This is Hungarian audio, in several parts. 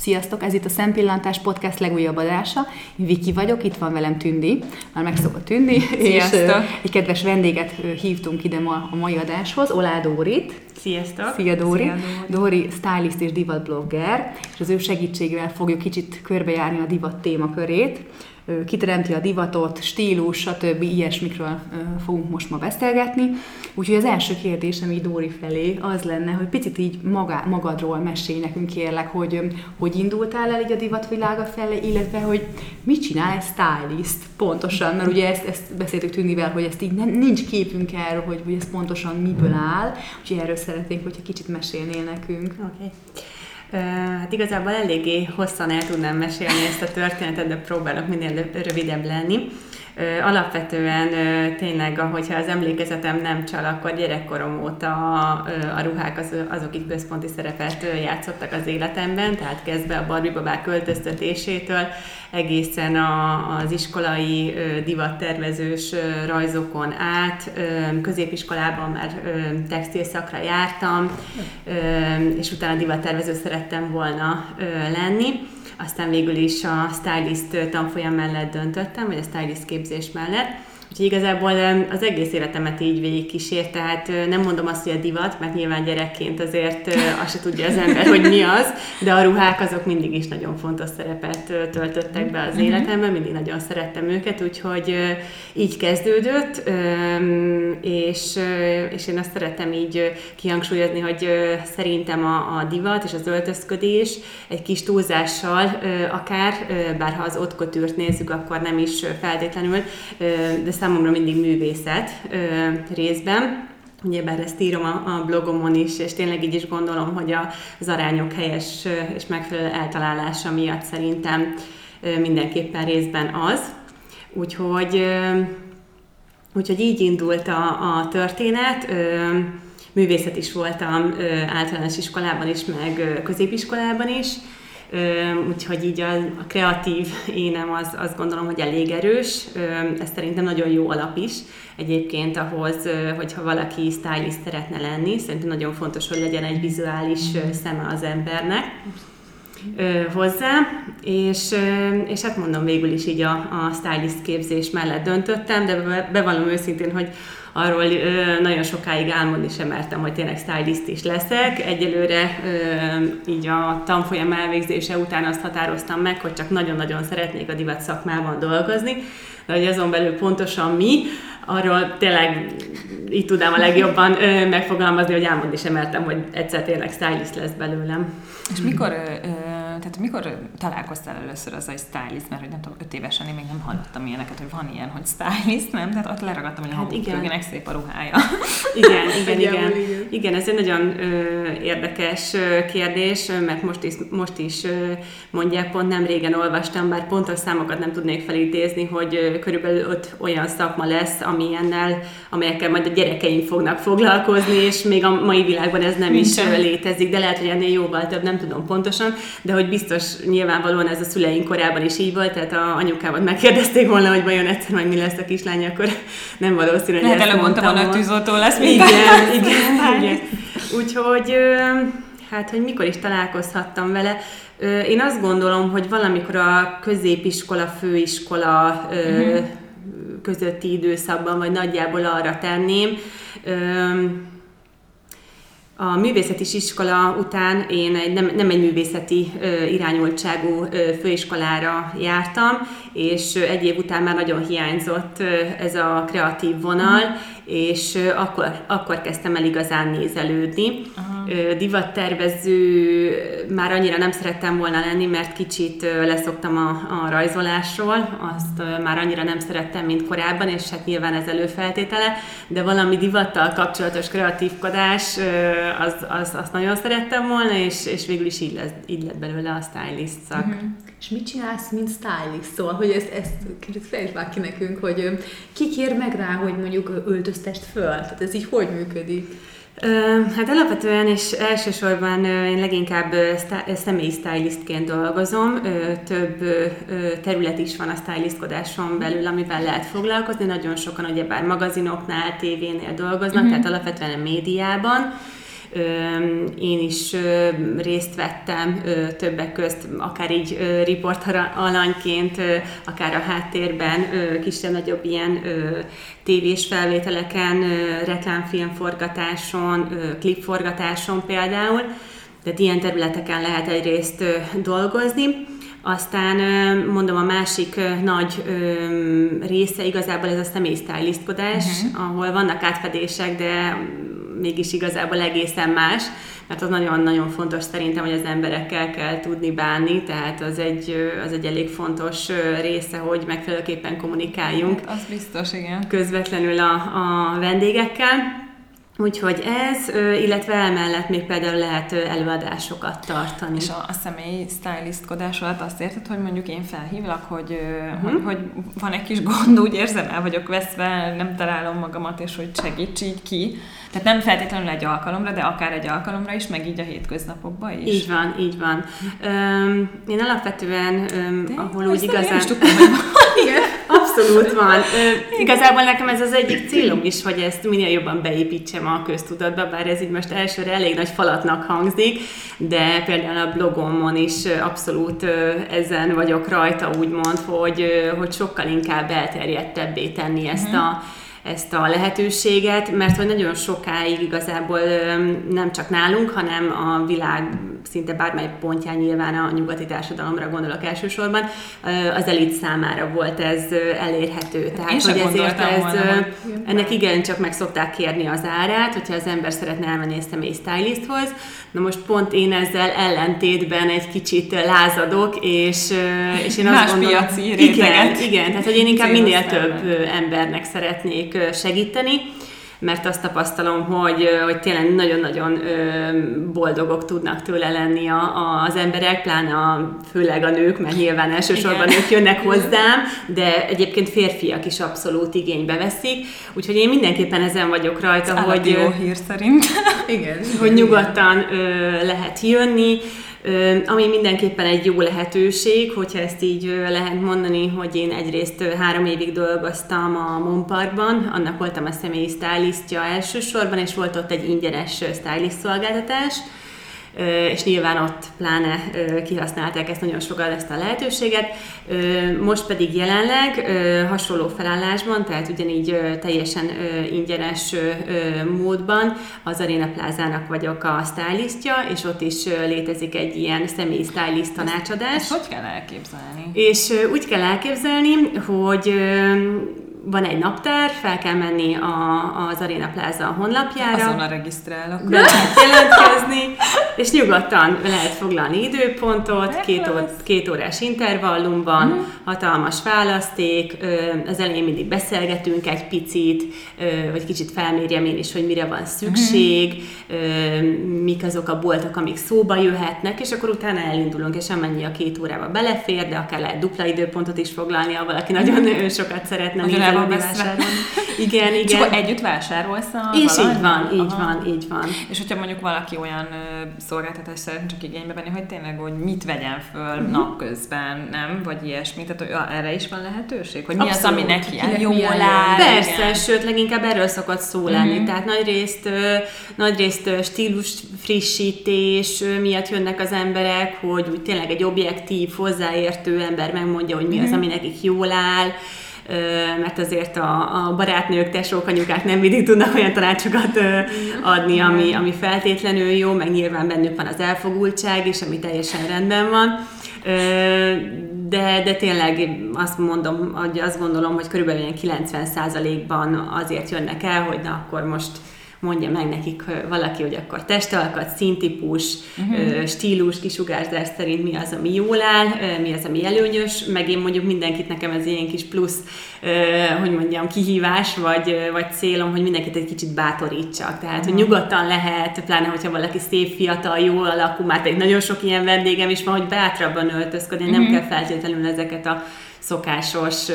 Sziasztok, ez itt a Szempillantás Podcast legújabb adása. Én Viki vagyok, itt van velem Tündi, már megszokott Tündi, Sziasztok. és egy kedves vendéget hívtunk ide ma a mai adáshoz, Olá Dórit. Sziasztok! Szia Dóri! Szia, Dóri. Dóri stylist és divatblogger, és az ő segítségével fogjuk kicsit körbejárni a divat témakörét kiteremti a divatot, stílus, stb. ilyesmikről fogunk most ma beszélgetni. Úgyhogy az első kérdésem így Dóri felé az lenne, hogy picit így maga, magadról mesélj nekünk kérlek, hogy hogy indultál el így a divatvilága felé, illetve hogy mit csinál egy stylist pontosan, mert ugye ezt, ezt beszéltük Tündivel, hogy ezt így nem, nincs képünk erről, hogy, hogy ez pontosan miből áll, úgyhogy erről szeretnénk, hogyha kicsit mesélnél nekünk. Okay. Hát igazából eléggé hosszan el tudnám mesélni ezt a történetet, de próbálok minél rövidebb lenni. Alapvetően tényleg, ahogyha az emlékezetem nem csal, akkor gyerekkorom óta a ruhák az, azok itt központi szerepet játszottak az életemben, tehát kezdve a Barbie babák költöztetésétől egészen a, az iskolai divattervezős rajzokon át, középiskolában már textil szakra jártam, és utána divattervező szerettem volna lenni aztán végül is a stylist tanfolyam mellett döntöttem, vagy a stylist képzés mellett, Úgyhogy igazából az egész életemet így végigkísért, tehát nem mondom azt, hogy a divat, mert nyilván gyerekként azért azt se tudja az ember, hogy mi az, de a ruhák azok mindig is nagyon fontos szerepet töltöttek be az mhm. életemben, mindig nagyon szerettem őket, úgyhogy így kezdődött, és, és én azt szeretem így kihangsúlyozni, hogy szerintem a, a divat és az öltözködés egy kis túlzással akár, bár ha az ottkotűrt nézzük, akkor nem is feltétlenül, de számomra mindig művészet ö, részben. Ugyebár ezt írom a, a blogomon is, és tényleg így is gondolom, hogy a, az arányok helyes és megfelelő eltalálása miatt szerintem mindenképpen részben az. Úgyhogy, úgyhogy így indult a, a történet. Művészet is voltam általános iskolában is, meg középiskolában is úgyhogy így a, a kreatív énem az, azt gondolom, hogy elég erős, ez szerintem nagyon jó alap is. Egyébként ahhoz, hogyha valaki stylist szeretne lenni, szerintem nagyon fontos, hogy legyen egy vizuális szeme az embernek hozzá, és, és hát mondom, végül is így a, a stylist képzés mellett döntöttem, de bevallom őszintén, hogy arról ö, nagyon sokáig álmodni sem mertem, hogy tényleg stylist is leszek. Egyelőre ö, így a tanfolyam elvégzése után azt határoztam meg, hogy csak nagyon-nagyon szeretnék a divat szakmában dolgozni, de hogy azon belül pontosan mi, arról tényleg így tudnám a legjobban ö, megfogalmazni, hogy álmodni sem mertem, hogy egyszer tényleg stylist lesz belőlem. És mikor ö, tehát mikor találkoztál először az, hogy stylist, mert hogy nem tudom, öt évesen én még nem hallottam ilyeneket, hogy van ilyen, hogy stylist, nem? Tehát ott leragadtam, hogy hát igen. szép a ruhája. Igen, igen, igen. igen. Ez egy nagyon ö, érdekes ö, kérdés, mert most is, most is ö, mondják, pont nem régen olvastam, bár pontos számokat nem tudnék felidézni, hogy ö, körülbelül öt olyan szakma lesz, amilyennel, amelyekkel majd a gyerekeink fognak foglalkozni, és még a mai világban ez nem Nincsen. is létezik, de lehet, hogy ennél jóval több, nem tudom pontosan, de hogy biztos nyilvánvalóan ez a szüleink korában is így volt, tehát a anyukámat megkérdezték volna, hogy vajon egyszer majd mi lesz a kislány, akkor nem valószínű, hogy hát ezt mondtam volna, hogy tűzoltó lesz minden. Igen, igen, igen. Úgyhogy hát, hogy mikor is találkozhattam vele. Én azt gondolom, hogy valamikor a középiskola, főiskola uh-huh. közötti időszakban, vagy nagyjából arra tenném, a művészeti iskola után én egy, nem, nem egy művészeti ö, irányultságú ö, főiskolára jártam, és egy év után már nagyon hiányzott ö, ez a kreatív vonal, uh-huh. és ö, akkor, akkor kezdtem el igazán nézelődni. Uh-huh. Divattervező már annyira nem szerettem volna lenni, mert kicsit ö, leszoktam a, a rajzolásról, azt ö, már annyira nem szerettem, mint korábban, és hát nyilván ez előfeltétele, de valami divattal kapcsolatos kreatívkodás ö, az, az, azt nagyon szerettem volna, és, és végül is így, lesz, így lett belőle a stylist szak. Uh-huh. És mit csinálsz, mint stylist? Szóval, hogy ezt, ezt kicsit fejtsd már ki nekünk, hogy ki kér meg rá, hogy mondjuk öltöztest föl? Tehát ez így hogy működik? Hát alapvetően és elsősorban én leginkább személyi stylistként dolgozom. Több terület is van a stylistkodáson belül, amivel lehet foglalkozni. Nagyon sokan ugyebár magazinoknál, tévénél dolgoznak, uh-huh. tehát alapvetően a médiában Én is részt vettem többek közt, akár így riporter alanyként, akár a háttérben, kisebb-nagyobb ilyen tévés felvételeken, reklámfilmforgatáson, klipforgatáson például. Tehát ilyen területeken lehet egyrészt dolgozni. Aztán mondom, a másik nagy része igazából ez a személysztálisztkodás, uh-huh. ahol vannak átfedések, de mégis igazából egészen más, mert az nagyon-nagyon fontos szerintem, hogy az emberekkel kell tudni bánni, tehát az egy, az egy elég fontos része, hogy megfelelőképpen kommunikáljunk. Hát az biztos, igen. Közvetlenül a, a vendégekkel. Úgyhogy ez, illetve emellett még például lehet előadásokat tartani. És a, a személy stylistkodás alatt azt érted, hogy mondjuk én felhívlak, hogy, uh-huh. hogy, hogy van egy kis gond, úgy érzem el vagyok veszve, nem találom magamat, és hogy segíts így ki. Tehát nem feltétlenül egy alkalomra, de akár egy alkalomra is, meg így a hétköznapokban is. Így van, így van. Öm, én alapvetően, öm, de ahol úgy igazán... Is tudtam, hogy Igen, abszolút van. Ö, igazából nekem ez az egyik célom is, hogy ezt minél jobban beépítsem a köztudatba, bár ez így most elsőre elég nagy falatnak hangzik, de például a blogomon is abszolút ezen vagyok rajta, úgymond, hogy, hogy sokkal inkább elterjedtebbé tenni ezt mhm. a ezt a lehetőséget, mert hogy nagyon sokáig igazából nem csak nálunk, hanem a világ szinte bármely pontján nyilván a nyugati társadalomra gondolok elsősorban, az elit számára volt ez elérhető. Hát Tehát, hogy ezért ez, volna, ennek igen csak meg szokták kérni az árát, hogyha az ember szeretne elmenni egy személy stylisthoz. Na most pont én ezzel ellentétben egy kicsit lázadok, és, és én Más azt gondolom... piaci igen, igen, tehát hogy én inkább minél több embernek szeretnék segíteni, mert azt tapasztalom, hogy, hogy tényleg nagyon-nagyon boldogok tudnak tőle lenni a, az emberek, pláne a, főleg a nők, mert nyilván elsősorban Igen. ők jönnek hozzám, de egyébként férfiak is abszolút igénybe veszik, úgyhogy én mindenképpen ezen vagyok rajta, Ez hogy... jó hír szerint. Igen. Hogy nyugodtan ö, lehet jönni, ami mindenképpen egy jó lehetőség, hogyha ezt így lehet mondani, hogy én egyrészt három évig dolgoztam a Monparkban, annak voltam a személyi stylistja elsősorban, és volt ott egy ingyenes stylist szolgáltatás, és nyilván ott pláne kihasználták ezt nagyon sokan ezt a lehetőséget. Most pedig jelenleg hasonló felállásban, tehát ugyanígy teljesen ingyenes módban az Arena Plázának vagyok a stylistja, és ott is létezik egy ilyen személyi stylist tanácsadás. Ezt hogy kell elképzelni? És úgy kell elképzelni, hogy van egy naptár, fel kell menni a, az Arena Plaza honlapjára. Azonnal regisztrálok. Be lehet jelentkezni, és nyugodtan lehet foglalni időpontot, két, ó, két órás intervallumban, mm. hatalmas választék, az elején mindig beszélgetünk egy picit, vagy kicsit felmérjem én is, hogy mire van szükség, mm. mik azok a boltok, amik szóba jöhetnek, és akkor utána elindulunk, és amennyi a két órába belefér, de akár lehet dupla időpontot is foglalni, ha valaki nagyon sokat szeretne el van veszve. Igen, igen. Akkor együtt vásárolsz a És valami? így van, így Aha. van, így van. És hogyha mondjuk valaki olyan szolgáltatást szeretne csak igénybe venni, hogy tényleg, hogy mit vegyen föl uh-huh. napközben, nem? Vagy ilyesmi, tehát hogy erre is van lehetőség? Hogy mi Abszolút. az, ami neki jól áll? Persze, igen. sőt, leginkább erről szokott szó lenni. Uh-huh. Tehát nagyrészt, nagyrészt stílus frissítés miatt jönnek az emberek, hogy úgy tényleg egy objektív, hozzáértő ember megmondja, hogy mi uh-huh. az, ami nekik jól áll mert azért a, a barátnők, tesók, anyukák nem mindig tudnak olyan tanácsokat adni, ami, ami feltétlenül jó, meg nyilván bennük van az elfogultság is, ami teljesen rendben van. De, de tényleg azt mondom, hogy azt gondolom, hogy körülbelül 90%-ban azért jönnek el, hogy na akkor most mondja meg nekik valaki, hogy akkor testalkat, színtípus, uh-huh. stílus, kisugárzás szerint mi az, ami jól áll, mi az, ami előnyös, meg én mondjuk mindenkit nekem ez ilyen kis plusz, hogy mondjam, kihívás, vagy, vagy célom, hogy mindenkit egy kicsit bátorítsak. Tehát, uh-huh. hogy mhm. nyugodtan lehet, pláne, hogyha valaki szép, fiatal, jó alakú, már egy nagyon sok ilyen vendégem is van, hogy bátrabban öltözködni, uh-huh. nem mhm. kell feltétlenül ezeket a szokásos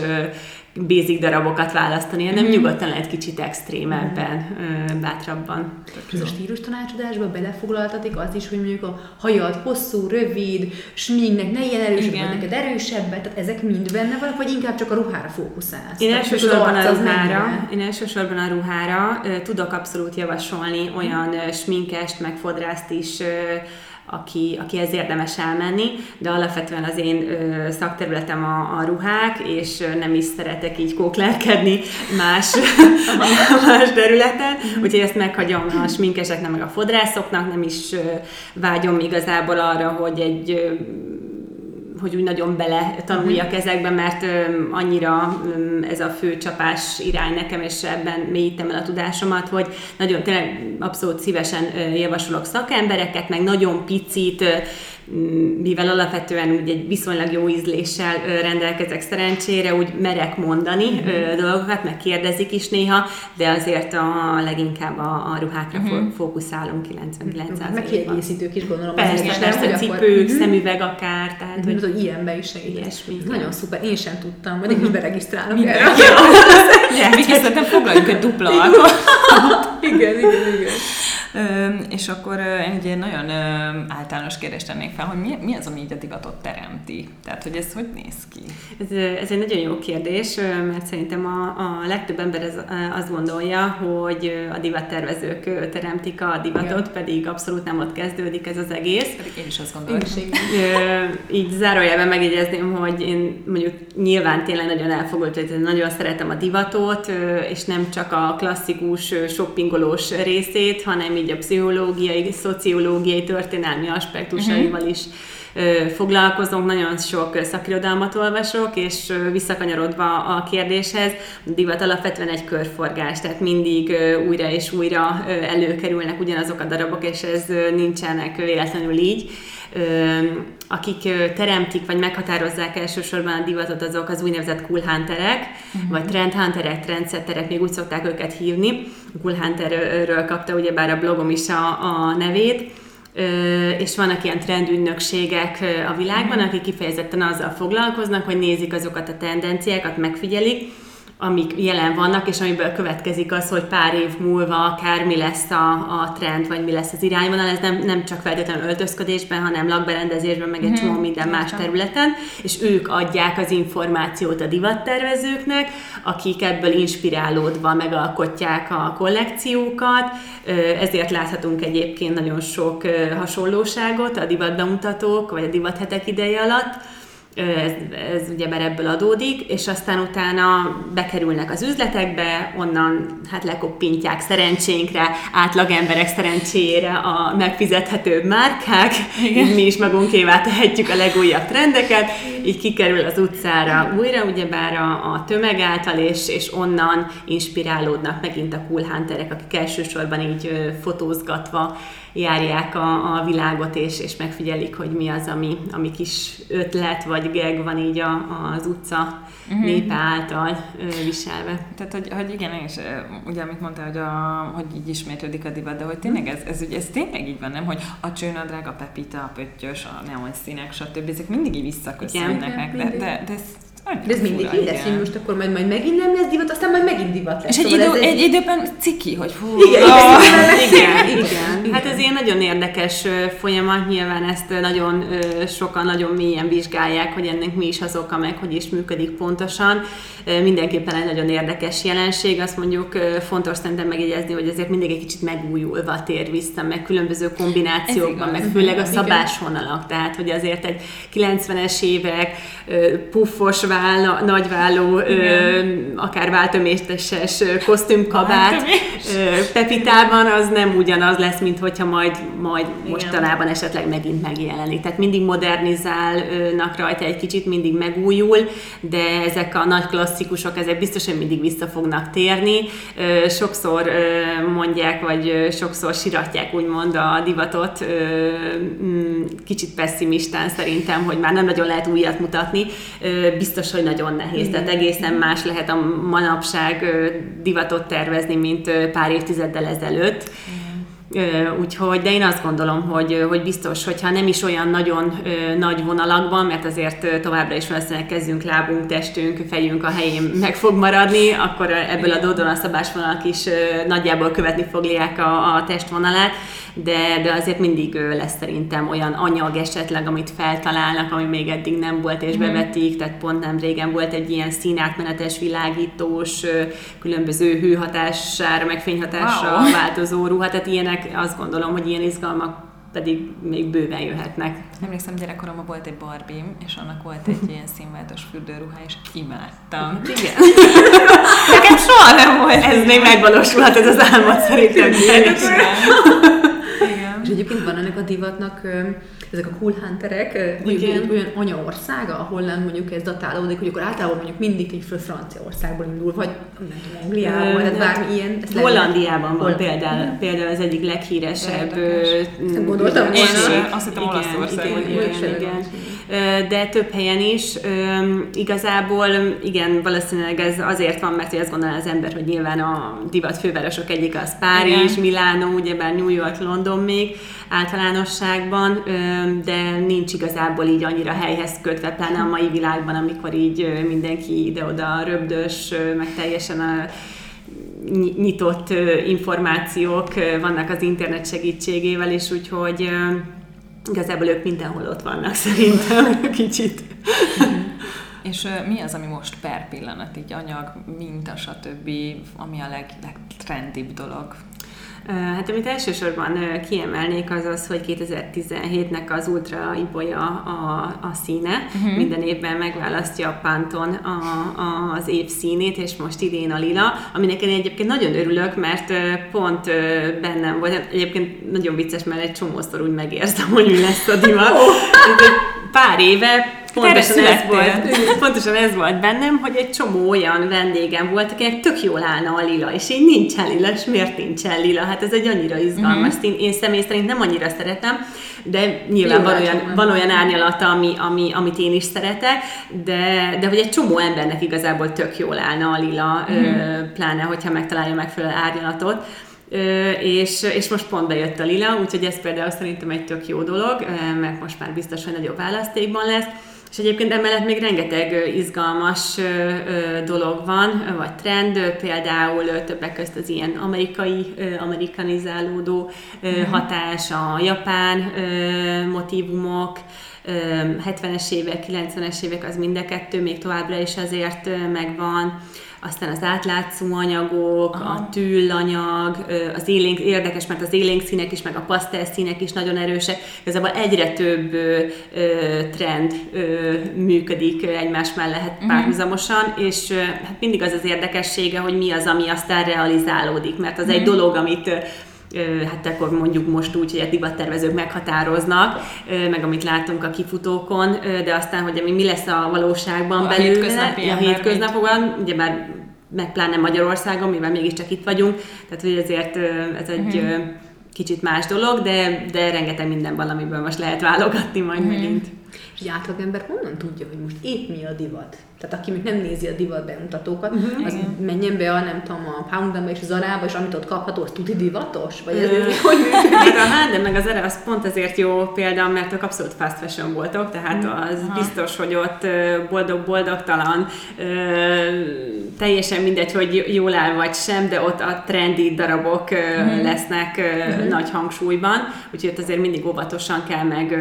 basic darabokat választani, hanem mm. nyugodtan lehet kicsit extrémebben, mm. bátrabban. Ez a stílus tanácsadásba belefoglaltatik az is, hogy mondjuk a hajad hosszú, rövid, sminknek ne ilyen erősebb, vagy neked erősebb, tehát ezek mind benne vannak, vagy inkább csak a ruhára fókuszálsz? Én elsősorban a ruhára, én elsősorban a ruhára tudok abszolút javasolni olyan sminkest, meg fodrászt is, aki, aki ez érdemes elmenni, de alapvetően az én ö, szakterületem a, a ruhák, és nem is szeretek így kóklerkedni más, más területen, úgyhogy ezt meghagyom a sminkeseknek, meg a fodrászoknak, nem is ö, vágyom igazából arra, hogy egy ö, hogy úgy nagyon bele tanuljak uh-huh. ezekbe, mert ö, annyira ö, ez a fő csapás irány nekem, és ebben mélyítem el a tudásomat, hogy nagyon tényleg abszolút szívesen ö, javasolok szakembereket, meg nagyon picit ö, mivel alapvetően úgy egy viszonylag jó ízléssel rendelkezek szerencsére, úgy merek mondani mm-hmm. dolgokat, meg kérdezik is néha, de azért a leginkább a, a ruhákra mm-hmm. fókuszálunk 99%-ban. Meg kiegészítők is gondolom. Persze, persze, persze cipők, akkor... szemüveg akár, tehát mm-hmm. hogy, hogy ilyenbe is segít. Ilyesmi. Nagyon szuper, én sem tudtam, majd én is beregisztrálok erre. Ja, még szerintem foglaljunk egy dupla igen, igen, igen. És akkor egy nagyon általános kérdést tennék fel, hogy mi, mi az, ami így a divatot teremti? Tehát, hogy ez hogy néz ki? Ez, ez egy nagyon jó kérdés, mert szerintem a, a legtöbb ember ez, azt gondolja, hogy a divattervezők teremtik a divatot, Igen. pedig abszolút nem ott kezdődik ez az egész. Pedig én is azt gondolom. Így zárójelben megjegyezném, hogy én mondjuk nyilván tényleg nagyon elfogult, hogy nagyon szeretem a divatot, és nem csak a klasszikus shoppingolós részét, hanem így a pszichológiai, szociológiai, történelmi aspektusaival uh-huh. is foglalkozunk, nagyon sok szakirodalmat olvasok, és visszakanyarodva a kérdéshez, a divat alapvetően egy körforgás, tehát mindig újra és újra előkerülnek ugyanazok a darabok, és ez nincsenek véletlenül így akik teremtik vagy meghatározzák elsősorban a divatot, azok az úgynevezett cool hunterek, uh-huh. vagy trend hunterek, trendsetterek, még úgy szokták őket hívni. Cool hunterről kapta ugyebár a blogom is a, a nevét és vannak ilyen trendügynökségek a világban, akik kifejezetten azzal foglalkoznak, hogy nézik azokat a tendenciákat, megfigyelik, amik jelen vannak, és amiből következik az, hogy pár év múlva akár mi lesz a, a trend, vagy mi lesz az irányvonal, ez nem, nem csak feltétlenül öltözködésben, hanem lakberendezésben, meg egy mm-hmm. csomó minden más területen, és ők adják az információt a divattervezőknek, akik ebből inspirálódva megalkotják a kollekciókat, ezért láthatunk egyébként nagyon sok hasonlóságot a divatbemutatók, vagy a divathetek ideje alatt, ez, ez ugyebár ebből adódik, és aztán utána bekerülnek az üzletekbe, onnan hát lekoppintják szerencsénkre, átlag emberek szerencsére a megfizethetőbb márkák, Igen. mi is magunkévá tehetjük a legújabb trendeket, így kikerül az utcára újra, ugyebár a, a tömeg által, és, és onnan inspirálódnak megint a cool hunterek, akik elsősorban így fotózgatva járják a, a világot, és, és megfigyelik, hogy mi az, ami, ami kis ötlet vagy geg van így a, az utca uh-huh. népe által ö, viselve. Tehát, hogy, hogy igen, és ugye, amit mondtál, hogy, a, hogy így ismétlődik a divat, de hogy tényleg ez, ez, ugye, ez tényleg így van, nem? Hogy a csőnadrág, a pepita, a pöttyös, a neon színek, stb. Ezek mindig így visszaköszönnek de, de, de ez de ez mindig így lesz, hogy most akkor majd, majd megint nem lesz divat, aztán majd megint divat lesz. És egy, szóval idő, egy, egy időben ciki, hogy fú. Igen, oh, igen, igen, igen, igen. Hát ez ilyen nagyon érdekes folyamat, nyilván ezt nagyon sokan nagyon mélyen vizsgálják, hogy ennek mi is az oka, meg hogy is működik pontosan. Mindenképpen egy nagyon érdekes jelenség, azt mondjuk fontos szerintem megjegyezni, hogy ezért mindig egy kicsit megújulva tér vissza, meg különböző kombinációkban, meg főleg a szabásvonalak. Tehát, hogy azért egy 90-es évek puffos vál, nagyválló, ö, akár váltömésteses kosztümkabát Pepitában, az nem ugyanaz lesz, mint hogyha majd, majd mostanában esetleg megint megjelenik. Tehát mindig modernizálnak rajta egy kicsit, mindig megújul, de ezek a nagy klasszikusok, ezek biztosan mindig vissza fognak térni. Sokszor mondják, vagy sokszor siratják úgymond a divatot, kicsit pessimistán szerintem, hogy már nem nagyon lehet újat mutatni. Biztos biztos, hogy nagyon nehéz. Tehát egészen más lehet a manapság divatot tervezni, mint pár évtizeddel ezelőtt. Úgyhogy, de én azt gondolom, hogy, hogy biztos, hogyha nem is olyan nagyon nagy vonalakban, mert azért továbbra is valószínűleg kezdünk lábunk, testünk, fejünk a helyén meg fog maradni, akkor ebből a Dodona szabásvonalak is nagyjából követni fogják a, a testvonalát, de, de azért mindig lesz szerintem olyan anyag esetleg, amit feltalálnak, ami még eddig nem volt és mhm. bevetik, tehát pont nem régen volt egy ilyen színátmenetes, világítós, különböző hőhatására, meg fényhatásra wow. változó ruha, tehát ilyenek azt gondolom, hogy ilyen izgalmak pedig még bőven jöhetnek. Emlékszem, gyerekkoromban volt egy barbie és annak volt egy ilyen színváltós fürdőruha, és imádtam. Igen. Nekem soha nem volt. Ez még megvalósulhat, ez az álmod szerintem. Igen. És egyébként van ennek a divatnak ezek a cool hunterek, egy olyan anyaországa, ahol nem mondjuk ez datálódik, hogy akkor általában mondjuk mindig így föl Franciaországból indul, vagy nem tudom, Angliából, tehát bármi ilyen. Hollandiában van például, például az egyik leghíresebb. Gondoltam volna. Azt hittem Olaszországban. Igen, igen de több helyen is. Igazából igen, valószínűleg ez azért van, mert azt gondolja az ember, hogy nyilván a divat fővárosok egyik az Párizs, igen. Milánó, ugyebár New York, London még általánosságban, de nincs igazából így annyira helyhez kötve, pláne a mai világban, amikor így mindenki ide-oda röbdös, meg teljesen a nyitott információk vannak az internet segítségével, és úgyhogy igazából ők mindenhol ott vannak szerintem kicsit. És uh, mi az, ami most per pillanat, így anyag, minta, stb., ami a leg, legtrendibb dolog? Hát amit elsősorban kiemelnék az az, hogy 2017-nek az Ultra Ibolya a, a színe. Uh-huh. Minden évben megválasztja a Panton a, a, az év színét, és most idén a lila, aminek én egyébként nagyon örülök, mert pont bennem volt. Egyébként nagyon vicces, mert egy csomószor úgy megérzem, hogy mi lesz a divat. Oh. Pár éve pontosan ez, volt, pontosan ez volt bennem, hogy egy csomó olyan vendégem volt, akinek tök jól állna a lila, és így nincsen lila, és miért nincsen lila? Hát ez egy annyira izgalmas uh-huh. szín. Én személy szerint nem annyira szeretem, de nyilván van olyan, van olyan árnyalata, ami, ami, amit én is szeretek, de, de hogy egy csomó embernek igazából tök jól állna a lila, uh-huh. pláne, hogyha megtalálja megfelelő árnyalatot. Ö, és, és most pont bejött a lila, úgyhogy ez például szerintem egy tök jó dolog, mert most már biztos, hogy nagyobb választékban lesz. És egyébként emellett még rengeteg izgalmas dolog van, vagy trend, például többek közt az ilyen amerikai, amerikanizálódó mm. hatás, a japán motivumok, 70-es évek, 90-es évek az mind a kettő még továbbra is azért megvan aztán az átlátszó anyagok, Aha. a tüllanyag, az élénk, érdekes, mert az élénk színek is, meg a pasztel színek is nagyon erősek. Igazából egyre több ö, trend ö, működik egymás mellett uh-huh. párhuzamosan, és ö, hát mindig az az érdekessége, hogy mi az, ami aztán realizálódik, mert az uh-huh. egy mhm. dolog, amit hát akkor mondjuk most úgy, hogy a divattervezők meghatároznak, meg amit látunk a kifutókon, de aztán, hogy mi lesz a valóságban a belőle, a hétköznapokban, ugyebár meg pláne Magyarországon, mivel mégiscsak itt vagyunk, tehát hogy ezért ez egy uh-huh. kicsit más dolog, de, de rengeteg minden valamiből most lehet válogatni majd uh-huh. megint. És egy átlagember honnan tudja, hogy most épp mi a divat? Tehát aki még nem nézi a divat bemutatókat, uh-huh, az igen. menjen be a, nem tudom, a Poundamba és Zarába, és amit ott kapható, az tuti divatos? Vagy ez uh, hogy hát a H&M meg az az pont ezért jó példa, mert ők abszolút fast fashion voltok, tehát az uh-huh. biztos, hogy ott boldog-boldogtalan, teljesen mindegy, hogy jól áll vagy sem, de ott a trendi darabok uh-huh. lesznek uh-huh. nagy hangsúlyban, úgyhogy ott azért mindig óvatosan kell, meg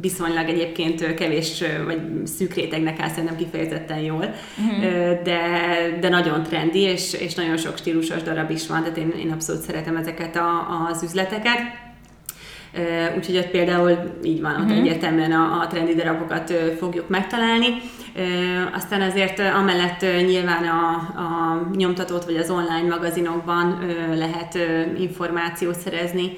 viszonylag egyébként kevés vagy szűk rétegnek áll szerintem kifejezett kifejezetten jól, uh-huh. de, de nagyon trendi, és, és nagyon sok stílusos darab is van, tehát én, én abszolút szeretem ezeket a, az üzleteket. Úgyhogy ott például így van, ott uh-huh. egyértelműen a, a trendi darabokat fogjuk megtalálni. Aztán azért amellett nyilván a, a nyomtatót vagy az online magazinokban lehet információt szerezni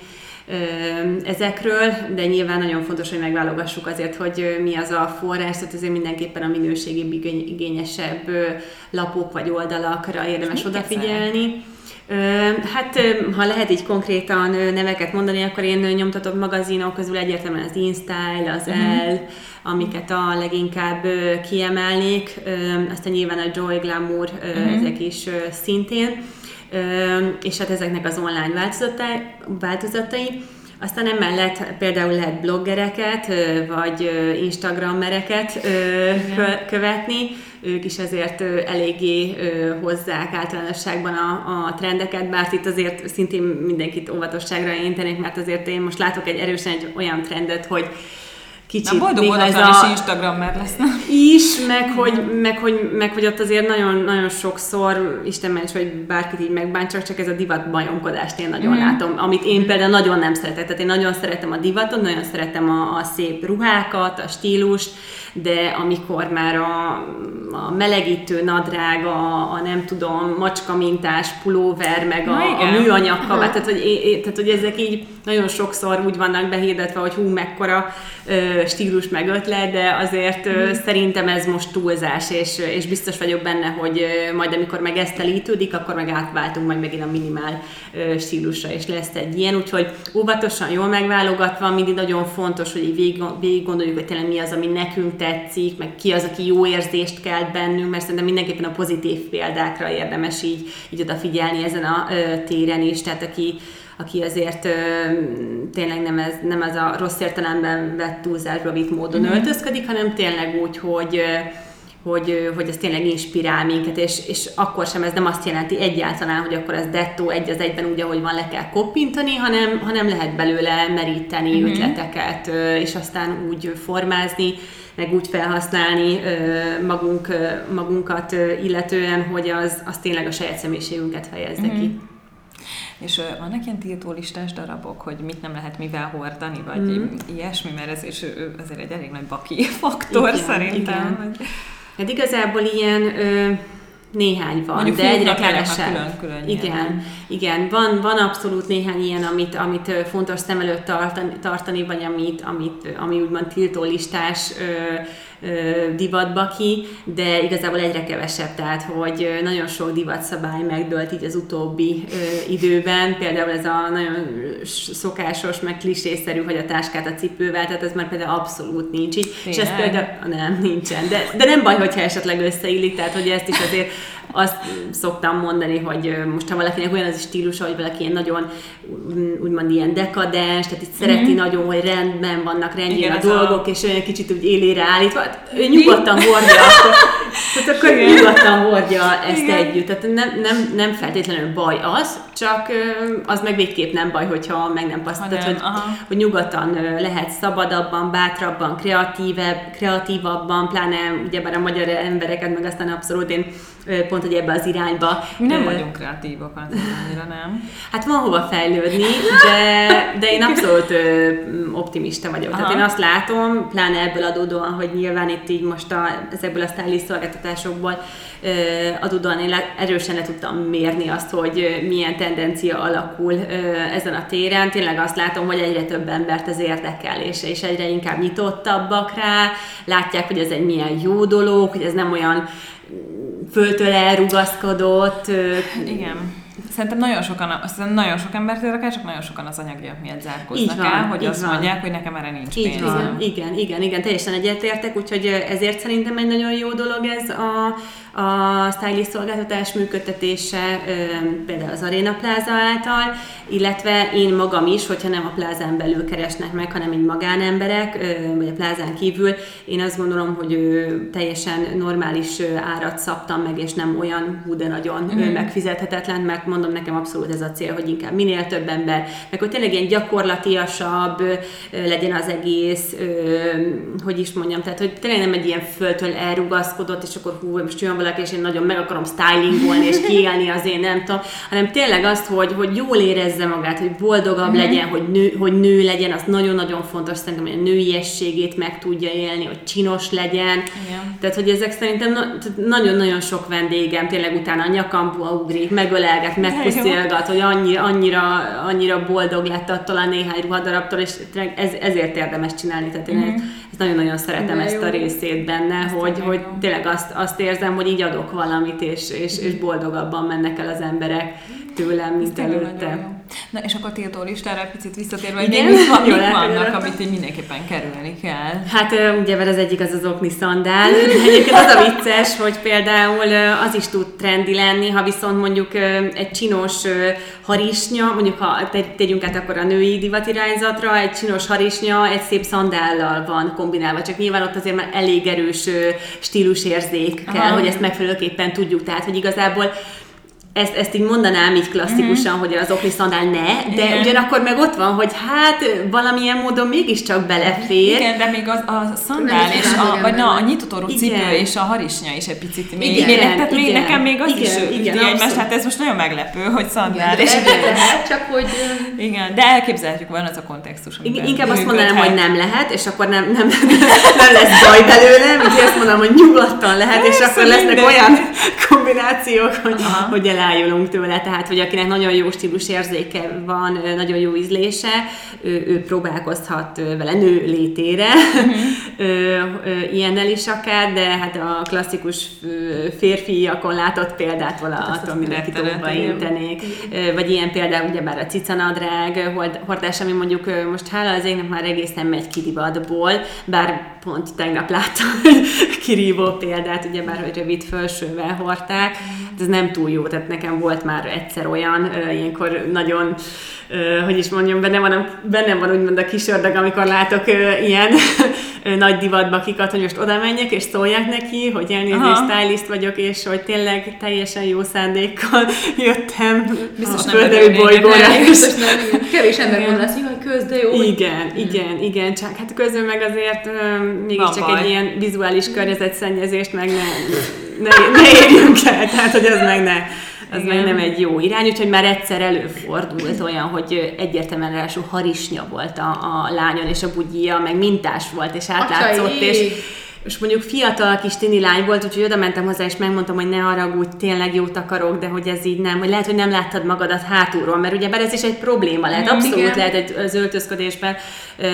ezekről, de nyilván nagyon fontos, hogy megválogassuk azért, hogy mi az a forrás, tehát azért mindenképpen a minőségi igényesebb lapok vagy oldalakra érdemes odafigyelni. Hát, ha lehet így konkrétan neveket mondani, akkor én nyomtatok magazinok közül egyértelműen az InStyle, az uh-huh. L, amiket a leginkább kiemelnék, aztán nyilván a Joy Glamour, uh-huh. ezek is szintén és hát ezeknek az online változatai, változatai. Aztán emellett például lehet bloggereket, vagy Instagrammereket követni, ők is azért eléggé hozzák általánosságban a, a trendeket, bár itt azért szintén mindenkit óvatosságra intenék, mert azért én most látok egy erősen egy olyan trendet, hogy kicsit. Na boldog ez a... is Instagram már lesz. Is, meg hogy, meg, hogy, meg hogy ott azért nagyon, nagyon sokszor, Isten ments, hogy bárkit így megbántsak, csak ez a divat bajomkodást én nagyon mm. látom, amit én például nagyon nem szeretek. Tehát én nagyon szeretem a divatot, nagyon szeretem a, a szép ruhákat, a stílust, de amikor már a, a melegítő nadrág, a, a nem tudom, macska mintás pulóver, meg a, a műanyag kabát, tehát hogy, tehát hogy ezek így nagyon sokszor úgy vannak behirdetve, hogy hú, mekkora ö, stílus meg ötlet, de azért ö, mm. szerintem ez most túlzás, és, és biztos vagyok benne, hogy ö, majd amikor meg ezt elítődik, akkor meg átváltunk majd megint a minimál ö, stílusra, és lesz egy ilyen, úgyhogy óvatosan, jól megválogatva, mindig nagyon fontos, hogy végig, végig gondoljuk, hogy tényleg mi az, ami nekünk tetszik, meg ki az, aki jó érzést kelt bennünk, mert szerintem mindenképpen a pozitív példákra érdemes így, így odafigyelni ezen a ö, téren is, tehát aki aki azért ö, tényleg nem ez, nem ez a rossz értelemben vett túlzásba vitt módon mm-hmm. öltözködik, hanem tényleg úgy, hogy hogy, hogy ez tényleg inspirál minket, és, és akkor sem ez nem azt jelenti egyáltalán, hogy akkor ez dettó egy az egyben úgy, ahogy van, le kell koppintani, hanem, hanem lehet belőle meríteni mm-hmm. ötleteket, és aztán úgy formázni, meg úgy felhasználni magunk, magunkat illetően, hogy az, az tényleg a saját személyiségünket fejezze mm-hmm. ki. És vannak ilyen tiltólistás darabok, hogy mit nem lehet mivel hordani, vagy mm. ilyesmi, mert ez is azért egy elég nagy baki faktor igen, szerintem. Igen. Hát igazából ilyen... Ö, néhány van, Mondjuk de egyre kevesebb. Külön, külön igen, igen, van, van abszolút néhány ilyen, amit, amit fontos szem előtt tartani, tartani vagy amit, amit, ami úgymond tiltólistás ö, divatba ki, de igazából egyre kevesebb, tehát hogy nagyon sok divatszabály megdőlt így az utóbbi időben, például ez a nagyon szokásos, meg klisészerű, hogy a táskát a cipővel, tehát ez már például abszolút nincs így, Tényleg? és ez például nem, nincsen, de, de nem baj, hogyha esetleg összeillik, tehát hogy ezt is azért azt szoktam mondani, hogy most ha valakinek olyan az a stílusa, hogy valaki ilyen nagyon úgymond ilyen dekadens, tehát itt szereti mm-hmm. nagyon, hogy rendben vannak rendjén a dolgok, a... és olyan kicsit úgy élére állítva, hát ő nyugodtan hordja akkor, tehát akkor Igen. nyugodtan hordja ezt Igen. együtt. Tehát nem, nem, nem feltétlenül baj az, csak az meg végképp nem baj, hogyha meg nem passz. Tehát, hogy, hogy nyugodtan lehet szabadabban, bátrabban, kreatívebb, kreatívabban, pláne ugyebár a magyar embereket, meg aztán abszolút én pont, hogy ebbe az irányba. Mi nem vagyunk kreatívak, annyira nem. Hát van hova fejlődni, de, de én abszolút optimista vagyok. Aha. Tehát én azt látom, pláne ebből adódóan, hogy nyilván itt így most a, ezekből a stylist szolgáltatásokból adódóan én erősen le tudtam mérni azt, hogy milyen tendencia alakul ezen a téren. Tényleg azt látom, hogy egyre több embert ez érdekel, és, és egyre inkább nyitottabbak rá, látják, hogy ez egy milyen jó dolog, hogy ez nem olyan földtől elrugaszkodott. Igen. Szerintem nagyon sokan, szerintem nagyon sok embert érdekel, csak nagyon sokan az anyagiak miatt zárkóznak van, el, hogy azt van. mondják, hogy nekem erre nincs így pénzem. Van. Igen, igen, igen, teljesen egyetértek, úgyhogy ezért szerintem egy nagyon jó dolog ez a, a stylist szolgáltatás működtetése például az Arena Plaza által, illetve én magam is, hogyha nem a plázán belül keresnek meg, hanem így magánemberek, vagy a plázán kívül, én azt gondolom, hogy teljesen normális árat szabtam meg, és nem olyan hú de nagyon mm. megfizethetetlen, mert mondom, nekem abszolút ez a cél, hogy inkább minél több ember, meg hogy tényleg ilyen gyakorlatiasabb legyen az egész, hogy is mondjam, tehát hogy tényleg nem egy ilyen földtől elrugaszkodott, és akkor hú, most jön valaki, és én nagyon meg akarom stylingolni, és kiélni az én nem tudom, hanem tényleg azt, hogy, hogy jól érezze magát, hogy boldogabb mm-hmm. legyen, hogy nő, hogy nő legyen, az nagyon-nagyon fontos szerintem, hogy a nőiességét meg tudja élni, hogy csinos legyen. Igen. Tehát, hogy ezek szerintem nagyon-nagyon sok vendégem tényleg utána a nyakamból ugrik, megölelget, megpuszilgat, hogy annyi, annyira, annyira boldog lett attól a néhány ruhadarabtól, és ez, ezért érdemes csinálni. Tehát én mm-hmm. ezt nagyon-nagyon szeretem De ezt jó. a részét benne, ezt hogy, hogy tényleg azt, azt érzem, hogy így adok valamit, és, és, és boldogabban mennek el az emberek tőlem, mint előtte. Na és akkor tiltó listára picit visszatérve, hogy még van, mik vannak, amit így mindenképpen kerülni kell. Hát ugye az egyik az az okni szandál. Egyébként az a vicces, hogy például az is tud trendi lenni, ha viszont mondjuk egy csinos harisnya, mondjuk ha tegyünk át akkor a női divatirányzatra, egy csinos harisnya egy szép szandállal van kombinálva, csak nyilván ott azért már elég erős stílusérzék kell, Aha. hogy ezt megfelelőképpen tudjuk. Tehát, hogy igazából ezt, ezt így mondanám így klasszikusan, mm-hmm. hogy az okli szandál ne, de Igen. ugyanakkor meg ott van, hogy hát valamilyen módon mégiscsak belefér. Igen, de még az, a szandál és a, vagy na, a nyitotorú cipő és a harisnya is egy picit még, igen, még, tehát még igen, nekem még az igen, is igen, egymást, hát ez most nagyon meglepő, hogy szandál. Igen, és lehet, csak hogy... Igen, de elképzelhetjük, van az a kontextus. Igen, inkább azt mondanám, hogy nem lehet, és akkor nem, nem, nem lesz baj belőle, mint azt mondanám, hogy nyugodtan lehet, és akkor lesznek olyan kombinációk, hogy, hogy elájulunk tőle, tehát hogy akinek nagyon jó stílus érzéke van, nagyon jó ízlése, ő, ő próbálkozhat vele nő létére, uh-huh. ilyennel is akár, de hát a klasszikus férfiakon látott példát valaha, hát mindenki dolgba intenék, vagy ilyen például ugyebár a cicanadrág hordás, ami mondjuk most hála az égnek már egészen megy kidivatból, bár pont tegnap láttam kirívó példát, ugyebár, hogy rövid fölsővel hordták, ez nem túl jó, tehát nekem volt már egyszer olyan, ilyenkor nagyon, hogy is mondjam, bennem van, bennem van úgymond a kis ördög, amikor látok ilyen nagy divatba kikat, hogy most oda menjek és szóljak neki, hogy elnézést, stylist vagyok, és hogy tényleg teljesen jó szándékkal jöttem Biztos a földeli bolygóra. Biztos nem, kevés ember mond azt, hogy köz, de jó. Igen, igen, igen, csak hát közben meg azért uh, mégiscsak egy ilyen vizuális környezetszennyezést meg ne, ne, ne érjünk el, tehát hogy az meg ne az meg nem egy jó irány, úgyhogy már egyszer előfordult olyan, hogy egyértelműen ráadásul harisnya volt a, a lányon, és a bugyia, meg mintás volt, és átlátszott, és és mondjuk fiatal kis tini lány volt, úgyhogy oda mentem hozzá, és megmondtam, hogy ne haragudj, tényleg jót akarok, de hogy ez így nem, hogy lehet, hogy nem láttad magadat hátulról, mert ugye ez is egy probléma lehet, abszolút Igen. lehet egy, az öltözködésben ö,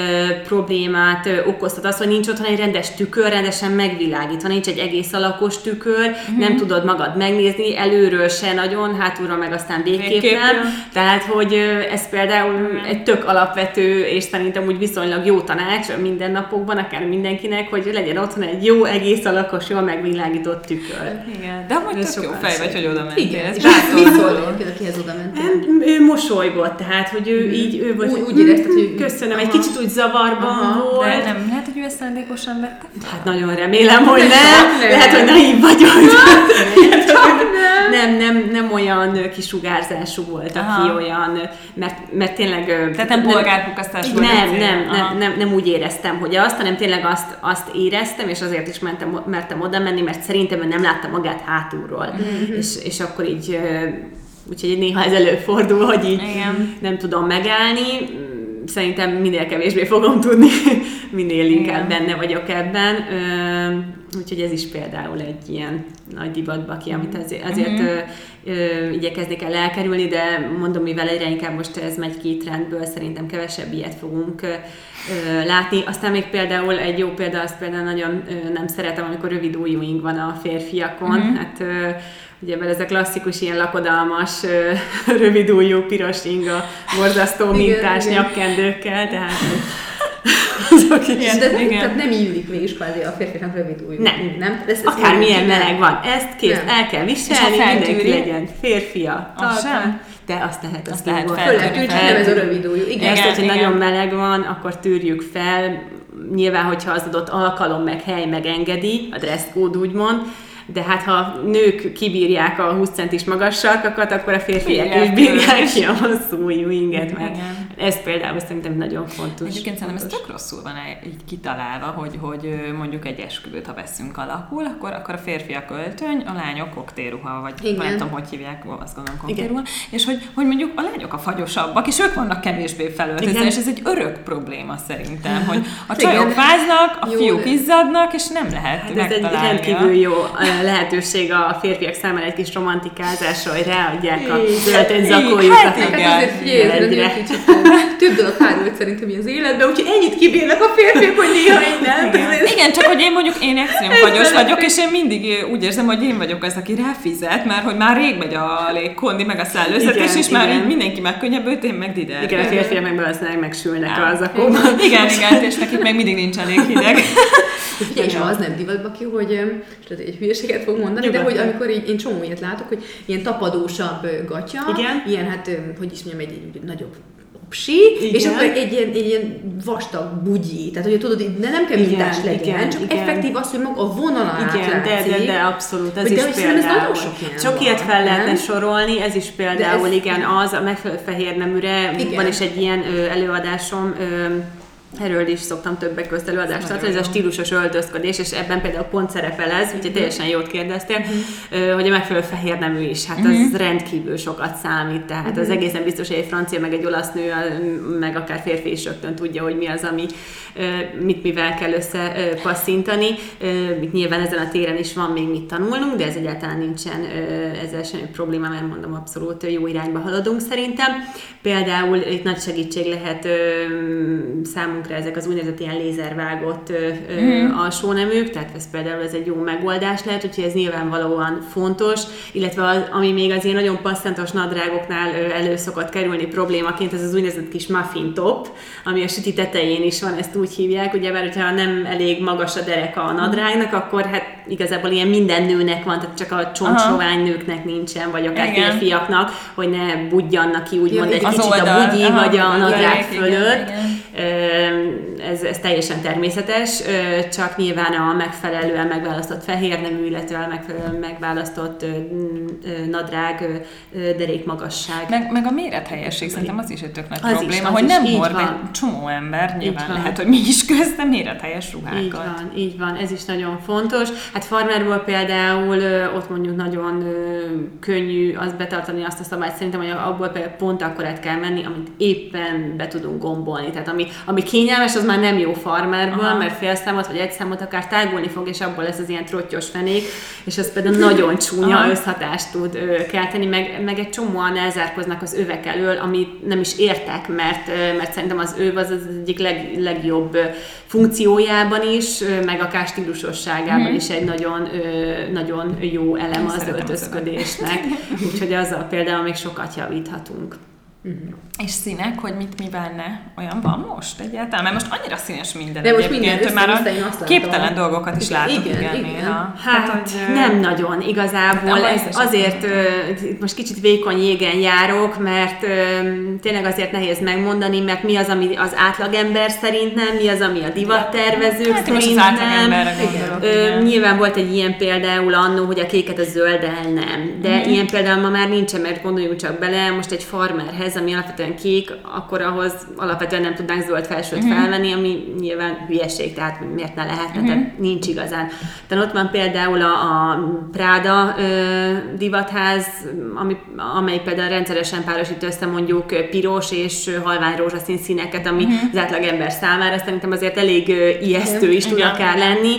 problémát ö, okozhat az, hogy nincs otthon egy rendes tükör, rendesen megvilágítva, nincs egy egész alakos tükör, uh-huh. nem tudod magad megnézni, előről se nagyon, hátulról meg aztán végképp nem. Tehát, hogy ez például uh-huh. egy tök alapvető, és szerintem úgy viszonylag jó tanács mindennapokban, akár mindenkinek, hogy legyen ott otthon egy jó, egész alakos, jól megvilágított tükör. Igen, de amúgy tök jó fej vagy, hogy oda mentél. Igen, és mit szólol, akihez oda mentél? Ő mosolygott, tehát, hogy ő mm. így, ő volt, úgy, úgy érezted, hogy köszönöm, egy kicsit úgy zavarban volt. De nem lehet, hogy ő ezt szándékosan vette? Hát nagyon remélem, hogy nem. Lehet, hogy naív vagyok. nem, nem, nem olyan kisugárzású volt, Aha. aki olyan, mert, mert tényleg... Tehát nem polgárpukasztás volt? Nem, nem, nem, nem, nem, úgy éreztem, hogy azt, hanem tényleg azt, azt éreztem, és azért is mentem, mertem oda menni, mert szerintem ő nem látta magát hátulról. Mm-hmm. És, és akkor így úgyhogy néha ez előfordul, hogy így Igen. nem tudom megállni. Szerintem minél kevésbé fogom tudni, minél inkább Igen. benne vagyok ebben. Úgyhogy ez is például egy ilyen nagy divatbaki, amit azért, azért mm-hmm. ö, ö, igyekezni kell elkerülni, de mondom, mivel egyre inkább most ez megy ki trendből, szerintem kevesebb ilyet fogunk ö, látni. Aztán még például egy jó példa, azt például nagyon ö, nem szeretem, amikor rövid ujjúink van a férfiakon. Mm-hmm. Hát ö, ugye ez a klasszikus ilyen lakodalmas, ö, rövid ujjú, piros inga, borzasztó mintás nyakkendőkkel, tehát azok is. Igen, de igen. Tehát nem illik mégis kvázi a férfiaknak rövid új. Nem. nem? Ez, ez Akár milyen meleg van. Ezt kész, nem. el kell viselni, mindenki legyen férfia. Az sem. De azt lehet, azt, lehet feltűrni. Főleg nem ez a rövid új. Igen, igen, azt, hogyha nagyon meleg van, akkor tűrjük fel. Nyilván, hogyha az adott alkalom meg hely megengedi, a dress code úgymond, de hát ha nők kibírják a 20 centis magas sarkakat, akkor a férfiak is bírják ki a hosszú ujjú inget, mert Igen. ez például szerintem nagyon fontos. Egyébként szerintem ez tök rosszul van így kitalálva, hogy, hogy mondjuk egy esküvőt, ha veszünk alakul, akkor, akkor a férfiak öltöny, a lányok koktélruha, vagy Igen. nem tudom, hogy hívják, azt gondolom koktélruha, és hogy, hogy mondjuk a lányok a fagyosabbak, és ők vannak kevésbé felöltözve, és ez egy örök probléma szerintem, hogy a csajok fáznak, a fiúk izzadnak, és nem lehet hát ez egy rendkívül jó lehetőség a férfiak számára egy kis romantikázásra, hogy ráadják a zöldön zakójukat. Hát igen. Hát azért figyelj, kicsit több dolog hárult szerintem az életben, úgyhogy ennyit kibírnak a férfiak, hogy néha így nem. Igen. Igen, csak hogy én mondjuk én extrém fagyos vagyok, és én mindig úgy érzem, hogy én vagyok az, aki ráfizet, mert hogy már rég megy a légkondi, meg a szellőztetés, Igen, és már így mindenki megkönnyebbült, én meg dider. Igen, a férfiak meg valószínűleg megsülnek az Ja. zakóban. Igen, igen, és nekik még mindig nincs elég hideg. Figyelj, és az nem divatba ki, hogy és egy hülyeséget fog mondani, de Nyugodtan. hogy amikor így, én csomó ilyet látok, hogy ilyen tapadósabb gatya, Igen. ilyen hát, hogy is mondjam, egy, egy nagyobb Igen. és akkor egy ilyen, egy ilyen vastag bugyi. Tehát, hogy tudod, de nem kell Igen, mintás legyen, igen, csak igen. effektív az, hogy maga a vonala Igen, de, de, de abszolút, ez Hogy is de szerintem ez például. nagyon sok ilyen Sok ilyet fel lehetne sorolni, ez is például, ez- igen, az a megfelelő fehér neműre, Igen. van is egy ilyen ö, előadásom, ö, Erről is szoktam többek közt előadást tartani, ez a stílusos öltözködés, és ebben például pont szerepel ez, úgyhogy teljesen jót kérdeztél, ö, hogy a megfelelő fehér nemű is, hát az rendkívül sokat számít, tehát az egészen biztos, hogy egy francia, meg egy olasz nő, meg akár férfi is rögtön tudja, hogy mi az, ami mit mivel kell összepasszintani. Nyilván ezen a téren is van még mit tanulnunk, de ez egyáltalán nincsen ezzel semmi probléma, mert mondom, abszolút jó irányba haladunk szerintem. Például itt nagy segítség lehet ö, számunkra ezek az úgynevezett ilyen lézervágott ö, alsóneműk, tehát ez például ez egy jó megoldás lehet, úgyhogy ez nyilvánvalóan fontos, illetve az, ami még az ilyen nagyon passzantos nadrágoknál elő szokott kerülni problémaként, ez az úgynevezett kis muffin top, ami a süti tetején is van, ezt úgy hívják, ugye, mert hogyha nem elég magas a dereka a nadrágnak, akkor hát igazából ilyen minden nőnek van, tehát csak a csontsovány nőknek nincsen, vagy akár Igen. férfiaknak, hogy ne budjannak ki úgymond Ja, egy kicsit oldal, a bugyi, aha, vagy a nadrág igen, fölött. igen. Ö, Um, Ez, ez teljesen természetes, csak nyilván a megfelelően megválasztott fehér nemű, illetve a megfelelően megválasztott nadrág, ö, derékmagasság. Meg, meg a mérethelyesség szerintem az is egy tök nagy Az is, probléma, az hogy is, nem hord egy csomó ember, nyilván lehet, hogy mi is közt, de méretelyes ruhákat. Így van, így van, ez is nagyon fontos. Hát farmerból például ott mondjuk nagyon könnyű az betartani azt a szabályt, szerintem, hogy abból például pont akkorát kell menni, amit éppen be tudunk gombolni. Tehát ami, ami kényelmes, az már nem jó farmerból, Aha. mert fél számot vagy egy számot akár tágulni fog, és abból lesz az ilyen trottyos fenék, és az például nagyon csúnya Aha. összhatást tud kelteni, meg, meg egy csomóan elzárkoznak az övek elől, amit nem is értek, mert, mert szerintem az öv az az egyik leg, legjobb funkciójában is, meg akár stílusosságában is egy nagyon, nagyon jó elem Én az öltözködésnek. Úgyhogy azzal például még sokat javíthatunk. És színek, hogy mit mivel ne? Olyan van most egyáltalán? Mert most annyira színes minden De most minden hogy már a képtelen dolgokat is látok, igen, igen, igen. néha. Hát Tehát, hogy, nem nagyon, igazából. Nem, Ez azért ö, most kicsit vékony jégen járok, mert ö, tényleg azért nehéz megmondani, mert mi az, ami az átlagember szerint nem, mi az, ami a divattervezők Hát most az szerint nem. Ö, nyilván volt egy ilyen például annó, hogy a kéket a zölddel nem, de mm-hmm. ilyen például ma már nincsen, mert gondoljunk csak bele, most egy farmerhez, ami alapvetően kék, akkor ahhoz alapvetően nem tudnánk zöld felsőt Mhm. mm-hmm. felvenni, ami nyilván hülyeség, tehát miért ne lehetne, mm-hmm. tehát nincs igazán. Tehát ott van például a, a Prada ö, divatház, ami, amely például rendszeresen párosít össze mondjuk piros és halvány rózsaszín színeket, ami Mhm. mm-hmm. az átlag ember számára szerintem azért elég ijesztő is tud akár lenni,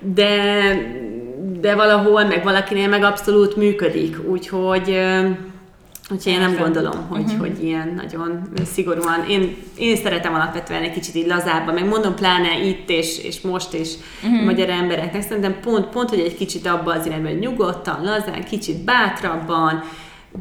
de de valahol, meg valakinél meg abszolút működik, úgyhogy Úgyhogy én nem gondolom, hogy, uh-huh. hogy ilyen nagyon szigorúan. Én, én szeretem alapvetően egy kicsit így lazábban, meg mondom pláne itt és, és most is uh-huh. magyar embereknek. Szerintem pont, pont, hogy egy kicsit abban az irányban, hogy nyugodtan, lazán, kicsit bátrabban,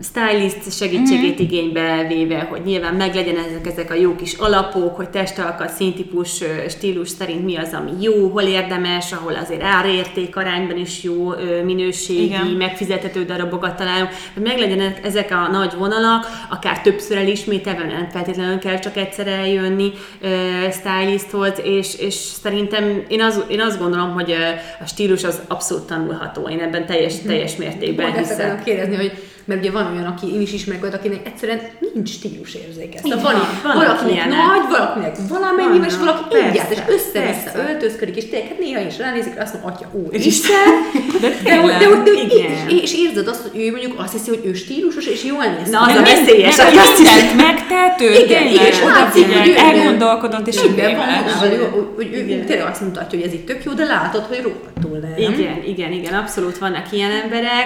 stylist segítségét uh-huh. igénybe véve, hogy nyilván meglegyen ezek, ezek a jó kis alapok, hogy testalkat, színtípus, stílus szerint mi az, ami jó, hol érdemes, ahol azért árérték arányban is jó minőségi, Igen. megfizethető darabokat találunk, hogy meglegyenek ezek a nagy vonalak, akár többször elismételve, nem feltétlenül kell csak egyszer eljönni stylisthoz, és, és szerintem én, az, én azt gondolom, hogy a stílus az abszolút tanulható. Én ebben teljes, teljes mértékben ezt hiszek. akarom kérdezni, hogy mert ugye van olyan, aki én is ismerek olyat, akinek egyszerűen nincs stílusérzéke. Szóval van, van, valakinek ilyenek. nagy, valakinek valamennyi, és valaki egyáltalán, és össze-vissza öltözködik, és tényleg hát néha is ránézik, azt mondja, atya úr, Isten, De de, de, de, Igen. és, és érzed azt, hogy ő mondjuk azt hiszi, hogy ő stílusos, és jól néz. Na, az De a veszélyes, aki azt is- mindent megtett, ő Igen, igen, és látszik, hogy ő- elgondolkodott, és Minden van hogy, ő tényleg azt mutatja, hogy ez itt tök jó, de látod, hogy rohadtul nem. Igen, igen, igen, abszolút vannak ilyen emberek.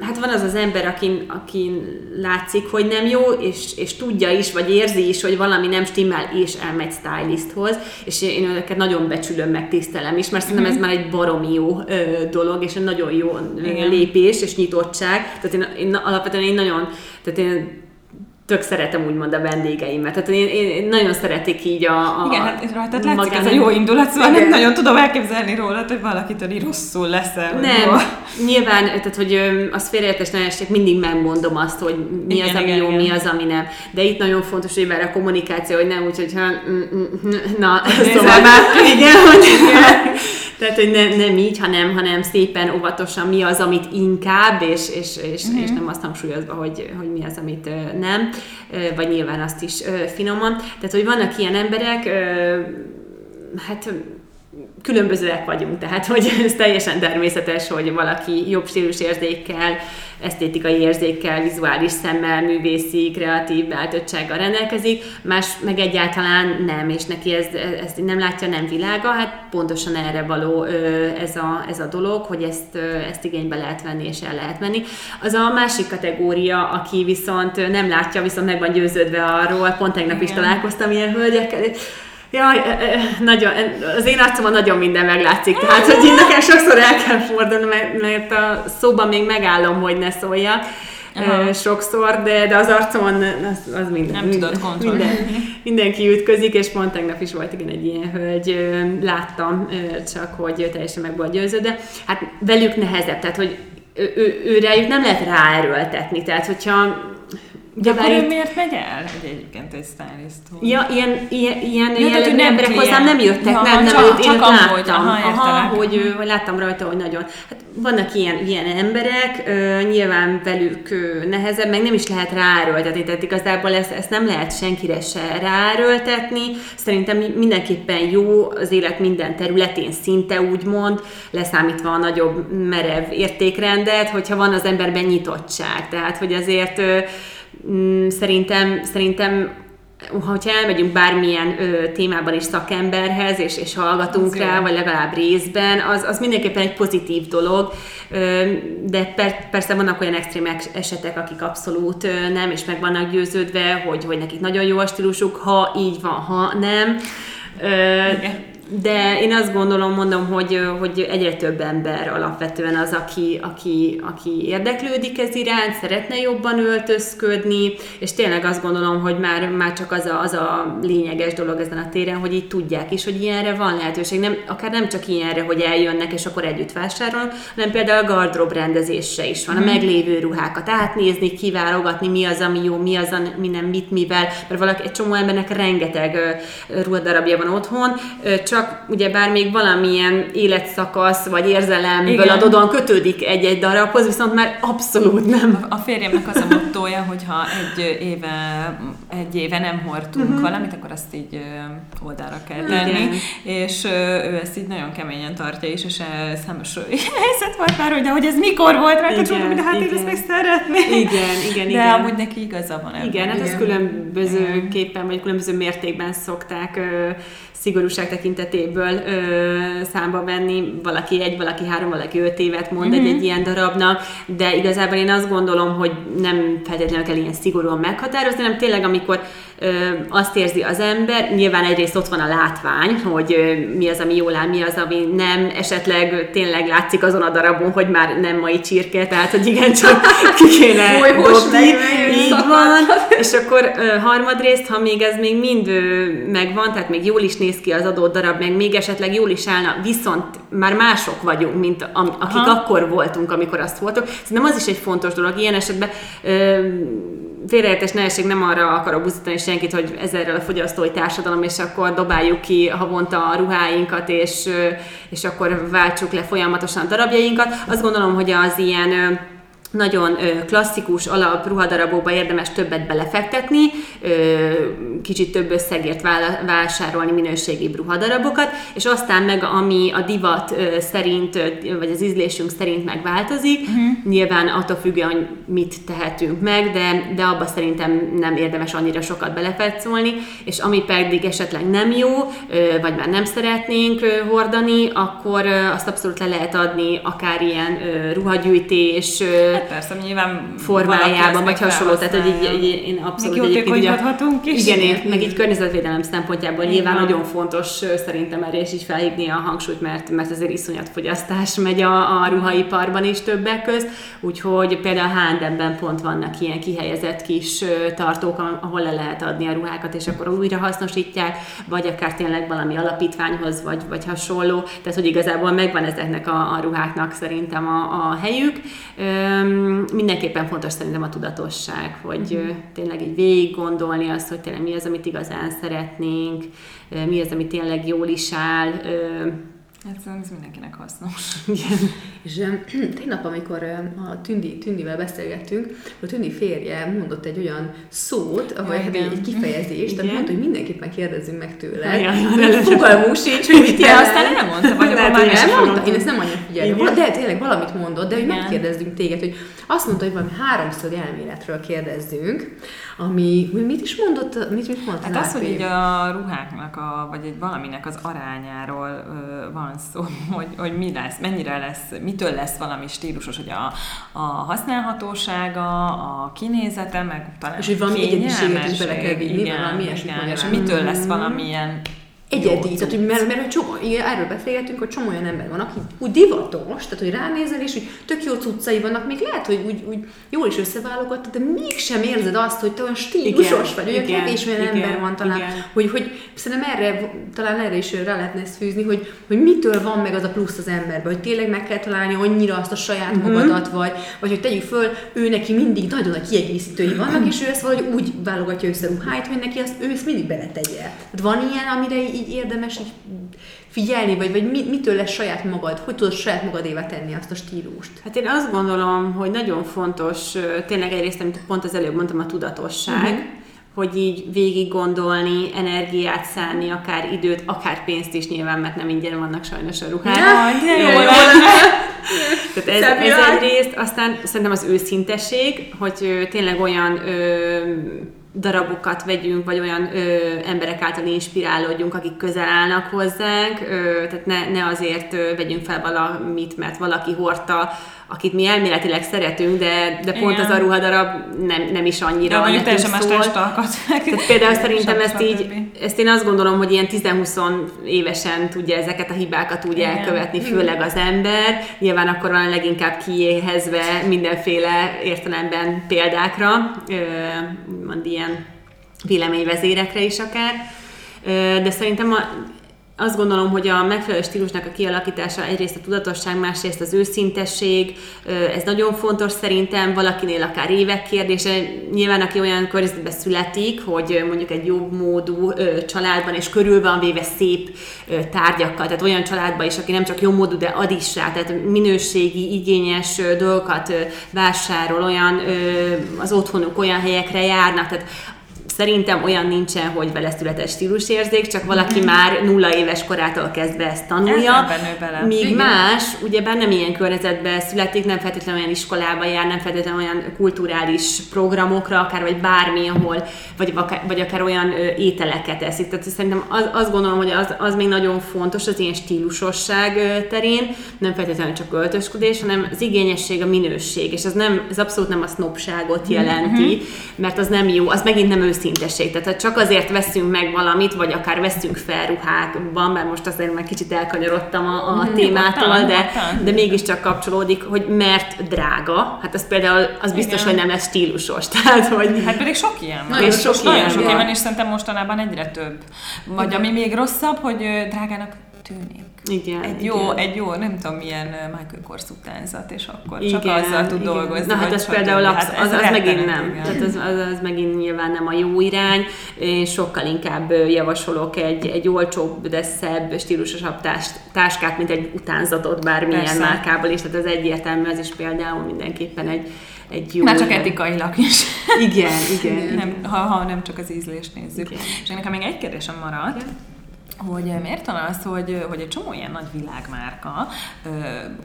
Hát van az az ember, akin, akin látszik, hogy nem jó, és, és tudja is, vagy érzi is, hogy valami nem stimmel, és elmegy stylisthoz, és én őket nagyon becsülöm, meg tisztelem is, mert szerintem ez már egy baromi jó ö, dolog, és egy nagyon jó Igen. lépés, és nyitottság. Tehát én, én alapvetően én nagyon, tehát én tök szeretem úgymond a vendégeimet. Tehát én, én, nagyon szeretik így a, a Igen, hát rajtad látszik magán- ez a jó indulat, szóval Igen. nem nagyon tudom elképzelni rólad, hogy valakitől így rosszul leszel. Nem, hol. nyilván, tehát hogy az félreértés ne mindig megmondom azt, hogy mi Igen, az, ami igen, jó, igen. mi az, ami nem. De itt nagyon fontos, hogy vele a kommunikáció, hogy nem úgy, hogyha mm, mm, mm, na, szóval már, igen, hogy tehát, hogy ne, nem így, hanem, hanem szépen, óvatosan mi az, amit inkább, és, és, és, Mhm. és nem azt hangsúlyozva, hogy, hogy mi az, amit nem, vagy nyilván azt is finoman. Tehát, hogy vannak ilyen emberek, hát különbözőek vagyunk, tehát hogy ez teljesen természetes, hogy valaki jobb stílusérzékkel, esztétikai érzékkel, vizuális szemmel, művészi, kreatív beállítottsággal rendelkezik, más meg egyáltalán nem, és neki ez, ezt nem látja, nem világa, hát pontosan erre való ez a, ez a dolog, hogy ezt, ezt igénybe lehet venni és el lehet venni. Az a másik kategória, aki viszont nem látja, viszont meg van győződve arról, pont tegnap is találkoztam ilyen hölgyekkel, Jaj, nagyon, az én arcomon nagyon minden meglátszik, tehát hogy én nekem sokszor el kell fordulni, mert, a szóban még megállom, hogy ne szóljak Aha. sokszor, de, de az arcomon az, az minden. Nem minden, tudod kontrollálni. Minden, mindenki ütközik, és pont tegnap is volt igen egy ilyen hölgy, láttam csak, hogy teljesen meg volt győződve. Hát velük nehezebb, tehát hogy ő, ő, őre nem lehet ráerőltetni, tehát hogyha De akkor ő miért megy el egy egyébként egy stylisthoz? Ja, ilyen, ilyen, ilyen Ja, jellegű nem emberek klient. hozzám nem jöttek, Ja, nem, nem, csak- őt, én csak őt amúgy, láttam, aha, értelek. hogy, hogy láttam rajta, hogy nagyon. Hát vannak ilyen, ilyen emberek, nyilván velük ö, nehezebb, meg nem is lehet ráerőltetni, tehát igazából ezt, ezt nem lehet senkire se ráerőltetni. Szerintem mindenképpen jó az élet minden területén szinte úgymond, leszámítva a nagyobb merev értékrendet, hogyha van az emberben nyitottság. Tehát, hogy azért mm, szerintem, szerintem ha elmegyünk bármilyen ö, témában is szakemberhez, és, és hallgatunk Az rá, jó. vagy legalább részben, az, az mindenképpen egy pozitív dolog, ö, de per, persze vannak olyan extrém ex- esetek, akik abszolút ö, nem, és meg vannak győződve, hogy, hogy nekik nagyon jó a stílusuk, ha így van, ha nem. Ö, Igen. De én azt gondolom, mondom, hogy, hogy egyre több ember alapvetően az, aki, aki, aki érdeklődik ez iránt, szeretne jobban öltözködni, és tényleg azt gondolom, hogy már, már csak az a, az a lényeges dolog ezen a téren, hogy így tudják is, hogy ilyenre van lehetőség. Nem, akár nem csak ilyenre, hogy eljönnek, és akkor együtt vásárolnak, hanem például a gardrób rendezésre is van, a meglévő ruhákat átnézni, kiválogatni, mi az, ami jó, mi az, ami nem, mit, mivel, mert valaki, egy csomó embernek rengeteg ruhadarabja van otthon, ö, csak ugye bár még valamilyen életszakasz vagy érzelemből Igen. adódóan kötődik egy-egy darabhoz, viszont már abszolút nem. A férjemnek az a mottója, hogy ha egy éve, egy éve nem hordtunk uh-huh. valamit, akkor azt így oldalra kell tenni. Igen. És ő ezt így nagyon keményen tartja is, és számos helyzet volt már, hogy de hogy ez mikor volt rá, tudom, de hát én igen. ezt még szeretném. Igen, igen, De igen. amúgy neki igaza van ebben. Igen, hát ezt Igen. különbözőképpen, vagy különböző mértékben szokták ö, szigorúság tekintetéből ö, számba venni. Valaki egy, valaki három, valaki öt évet mond Mhm. mm-hmm. egy ilyen darabnak, de igazából én azt gondolom, hogy nem feltétlenül kell ilyen szigorúan meghatározni, hanem tényleg, amikor ö, azt érzi az ember, nyilván egyrészt ott van a látvány, hogy ö, mi az, ami jól áll, mi az, ami nem, esetleg tényleg látszik azon a darabon, hogy már nem mai csirke, tehát hogy igen, csak ki kéne dobni. Így van, és akkor ö, harmadrészt, ha még ez még mind ö, megvan, tehát még jól is néz ki az adott darab, meg még esetleg jól is állna, viszont már mások vagyunk, mint am, akik Aha. akkor voltunk, amikor azt voltunk. Szerintem az is egy fontos dolog. Ilyen esetben ö, félreértés ne essék, nem arra akarok buzdítani senkit, hogy ezerrel a fogyasztói társadalom, és akkor dobáljuk ki havonta a ruháinkat, és, és akkor váltsuk le folyamatosan a darabjainkat. Azt gondolom, hogy az ilyen nagyon klasszikus alap ruhadarabokba érdemes többet belefektetni, kicsit több összegért vásárolni minőségi ruhadarabokat, és aztán meg ami a divat szerint, vagy az ízlésünk szerint megváltozik, uh-huh. nyilván attól függően, hogy mit tehetünk meg, de, de abba szerintem nem érdemes annyira sokat belefetszolni, és ami pedig esetleg nem jó, vagy már nem szeretnénk hordani, akkor azt abszolút le lehet adni, akár ilyen ruhagyűjtés, persze, nyilván formájában, vagy hasonló, tehát hogy így, így én abszolút egyébként így is. Igen, én, meg így környezetvédelem szempontjából igen. nyilván nagyon fontos szerintem erre is így felhívni a hangsúlyt, mert, mert azért iszonyat fogyasztás megy a, a ruhaiparban is többek közt, úgyhogy például H&M-ben pont vannak ilyen kihelyezett kis tartók, ahol le lehet adni a ruhákat, és akkor újra hasznosítják, vagy akár tényleg valami alapítványhoz, vagy, vagy hasonló, tehát hogy igazából megvan ezeknek a, a ruháknak szerintem a, a helyük. Üm, mindenképpen fontos szerintem a tudatosság, hogy mm. tényleg így végig gondolni azt, hogy tényleg mi az, amit igazán szeretnénk, mi az, ami tényleg jól is áll, Egyszerűen ez mindenkinek hasznos. Igen. És tegnap, amikor a Tündi, Tündivel beszélgettünk, a Tündi férje mondott egy olyan szót, vagy hát egy, kifejezést, amit mondta, hogy mindenképpen kérdezzünk meg tőle. Ja, Fogalmunk sincs, hogy mit jelent. aztán elmondta, vagy akkor már nem mondta. Én ezt nem annyira figyelem. De tényleg valamit mondott, de hogy megkérdezzünk téged, hogy azt mondta, hogy valami háromszög elméletről kérdezzünk, ami, mit is mondott, mit, mit mondott? Hát az, hogy így a ruháknak, a, vagy egy valaminek az arányáról ö, van szó, hogy, hogy mi lesz, mennyire lesz, mitől lesz valami stílusos, hogy a, a használhatósága, a kinézete, meg talán És hogy valami egyediséget is bele kell vinni, valami igen, és mitől lesz valamilyen egyedi, tehát hogy mert, mert, csomó, igen, erről beszélgetünk, hogy csomó olyan ember van, aki úgy divatos, tehát hogy ránézel, és hogy tök jó cuccai vannak, még lehet, hogy úgy, úgy jól is összeválogatott, de mégsem érzed azt, hogy te olyan stílusos vagy, olyan kevés olyan igen, ember van talán, igen. hogy, hogy szerintem erre, talán erre is rá lehetne ezt fűzni, hogy, hogy mitől van meg az a plusz az emberben, hogy tényleg meg kell találni annyira azt a saját mm-hmm. magadat, vagy, vagy hogy tegyük föl, ő neki mindig nagyon a kiegészítői vannak, és ő ezt valahogy úgy válogatja össze ruháit, hogy neki azt, ő ezt mindig beletegye. Tehát van ilyen, amire így érdemes így figyelni, vagy, vagy mitől lesz saját magad, hogy tudod saját magadévá tenni azt a stílust? Hát én azt gondolom, hogy nagyon fontos, tényleg egyrészt, amit pont az előbb mondtam, a tudatosság, uh-huh. hogy így végig gondolni, energiát szállni, akár időt, akár pénzt is nyilván, mert nem ingyen vannak sajnos a ruhák. Ja, de jó, jó, Tehát ez, ez egyrészt, aztán szerintem az őszintesség, hogy tényleg olyan ö, darabokat vegyünk, vagy olyan ö, emberek által inspirálódjunk, akik közel állnak hozzánk, ö, tehát ne, ne azért ö, vegyünk fel valamit, mert valaki hordta akit mi elméletileg szeretünk, de, de pont Igen. az a ruhadarab nem, nem is annyira de teljesen más testalkat. Tehát például szerintem ezt így, ezt én azt gondolom, hogy ilyen 10-20 évesen tudja ezeket a hibákat úgy Igen. elkövetni, főleg az ember. Nyilván akkor van leginkább kiéhezve mindenféle értelemben példákra, mond ilyen véleményvezérekre is akár. De szerintem a, azt gondolom, hogy a megfelelő stílusnak a kialakítása egyrészt a tudatosság, másrészt az őszintesség, ez nagyon fontos szerintem, valakinél akár évek kérdése. Nyilván, aki olyan környezetben születik, hogy mondjuk egy jobb módú családban, és körül van véve szép tárgyakkal, tehát olyan családban is, aki nem csak jó módú, de ad is rá, tehát minőségi, igényes dolgokat vásárol, olyan az otthonuk olyan helyekre járnak, tehát Szerintem olyan nincsen, hogy vele született stílusérzék, csak valaki mm-hmm. már nulla éves korától kezdve ezt tanulja. Bele. Míg Igen. más, ugye nem ilyen környezetben születik, nem feltétlenül olyan iskolába jár, nem feltétlenül olyan kulturális programokra, akár vagy bármi, ahol, vagy, vagy akár olyan ételeket eszik. Tehát szerintem az, azt gondolom, hogy az, az még nagyon fontos az ilyen stílusosság terén, nem feltétlenül csak öltözködés, hanem az igényesség, a minőség, és ez, nem, ez abszolút nem a sznopságot mhm. jelenti, mm-hmm. mert az nem jó, az megint nem őszintén őszintesség. Tehát ha csak azért veszünk meg valamit, vagy akár veszünk fel ruhákban, mert most azért már kicsit elkanyarodtam a, a mm, témától, de, de mégiscsak kapcsolódik, hogy mert drága. Hát az például az biztos, Igen. hogy nem lesz stílusos. Tehát, hogy... Hát pedig sok ilyen van. És sok, sok ilyen, sok ilyen van, és szerintem mostanában egyre több. Vagy Igen. ami még rosszabb, hogy drágának tűnik. Igen, egy igen. jó, egy jó, nem tudom milyen Michael Kors utánzat, és akkor igen, csak azzal tud igen. dolgozni. Na hát az stb. például absz- Hát az, ez az megint nem. igen. Tehát az, az, az megint nyilván nem a jó irány. Én sokkal inkább javasolok egy, egy olcsóbb, de szebb, stílusosabb társ, táskát, mint egy utánzatot bármilyen Persze. márkából is. Tehát az egyértelmű, az is például mindenképpen egy, egy jó... Már csak etikailag is. Igen, igen. nem, ha, ha nem csak az ízlést nézzük. Igen. És nekem még egy kérdésem maradt, hogy miért van az, hogy, hogy egy csomó ilyen nagy világmárka, ö,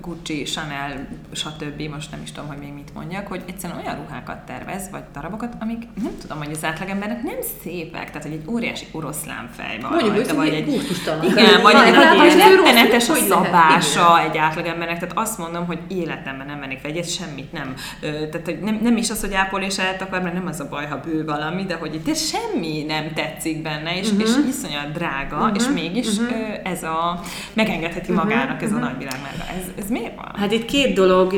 Gucci, Chanel, stb., most nem is tudom, hogy még mit mondjak, hogy egyszerűen olyan ruhákat tervez, vagy darabokat, amik nem tudom, hogy az átlagembernek nem szépek, tehát hogy egy óriási oroszlán fej van Mondjuk rajta, vagy egy... Igen, vagy egy rettenetes a szabása egy átlagembernek, tehát azt mondom, hogy életemben nem mennék vegyet, semmit nem. Tehát hogy nem, nem is az, hogy ápolésát akar, mert nem az a baj, ha bő valami, de hogy itt semmi nem tetszik benne, és, Mhm. és iszonyat drága, és mégis ö, ez a, megengedheti magának ez a nagyvilágmárka. Ez, ez miért van? Hát itt két dolog,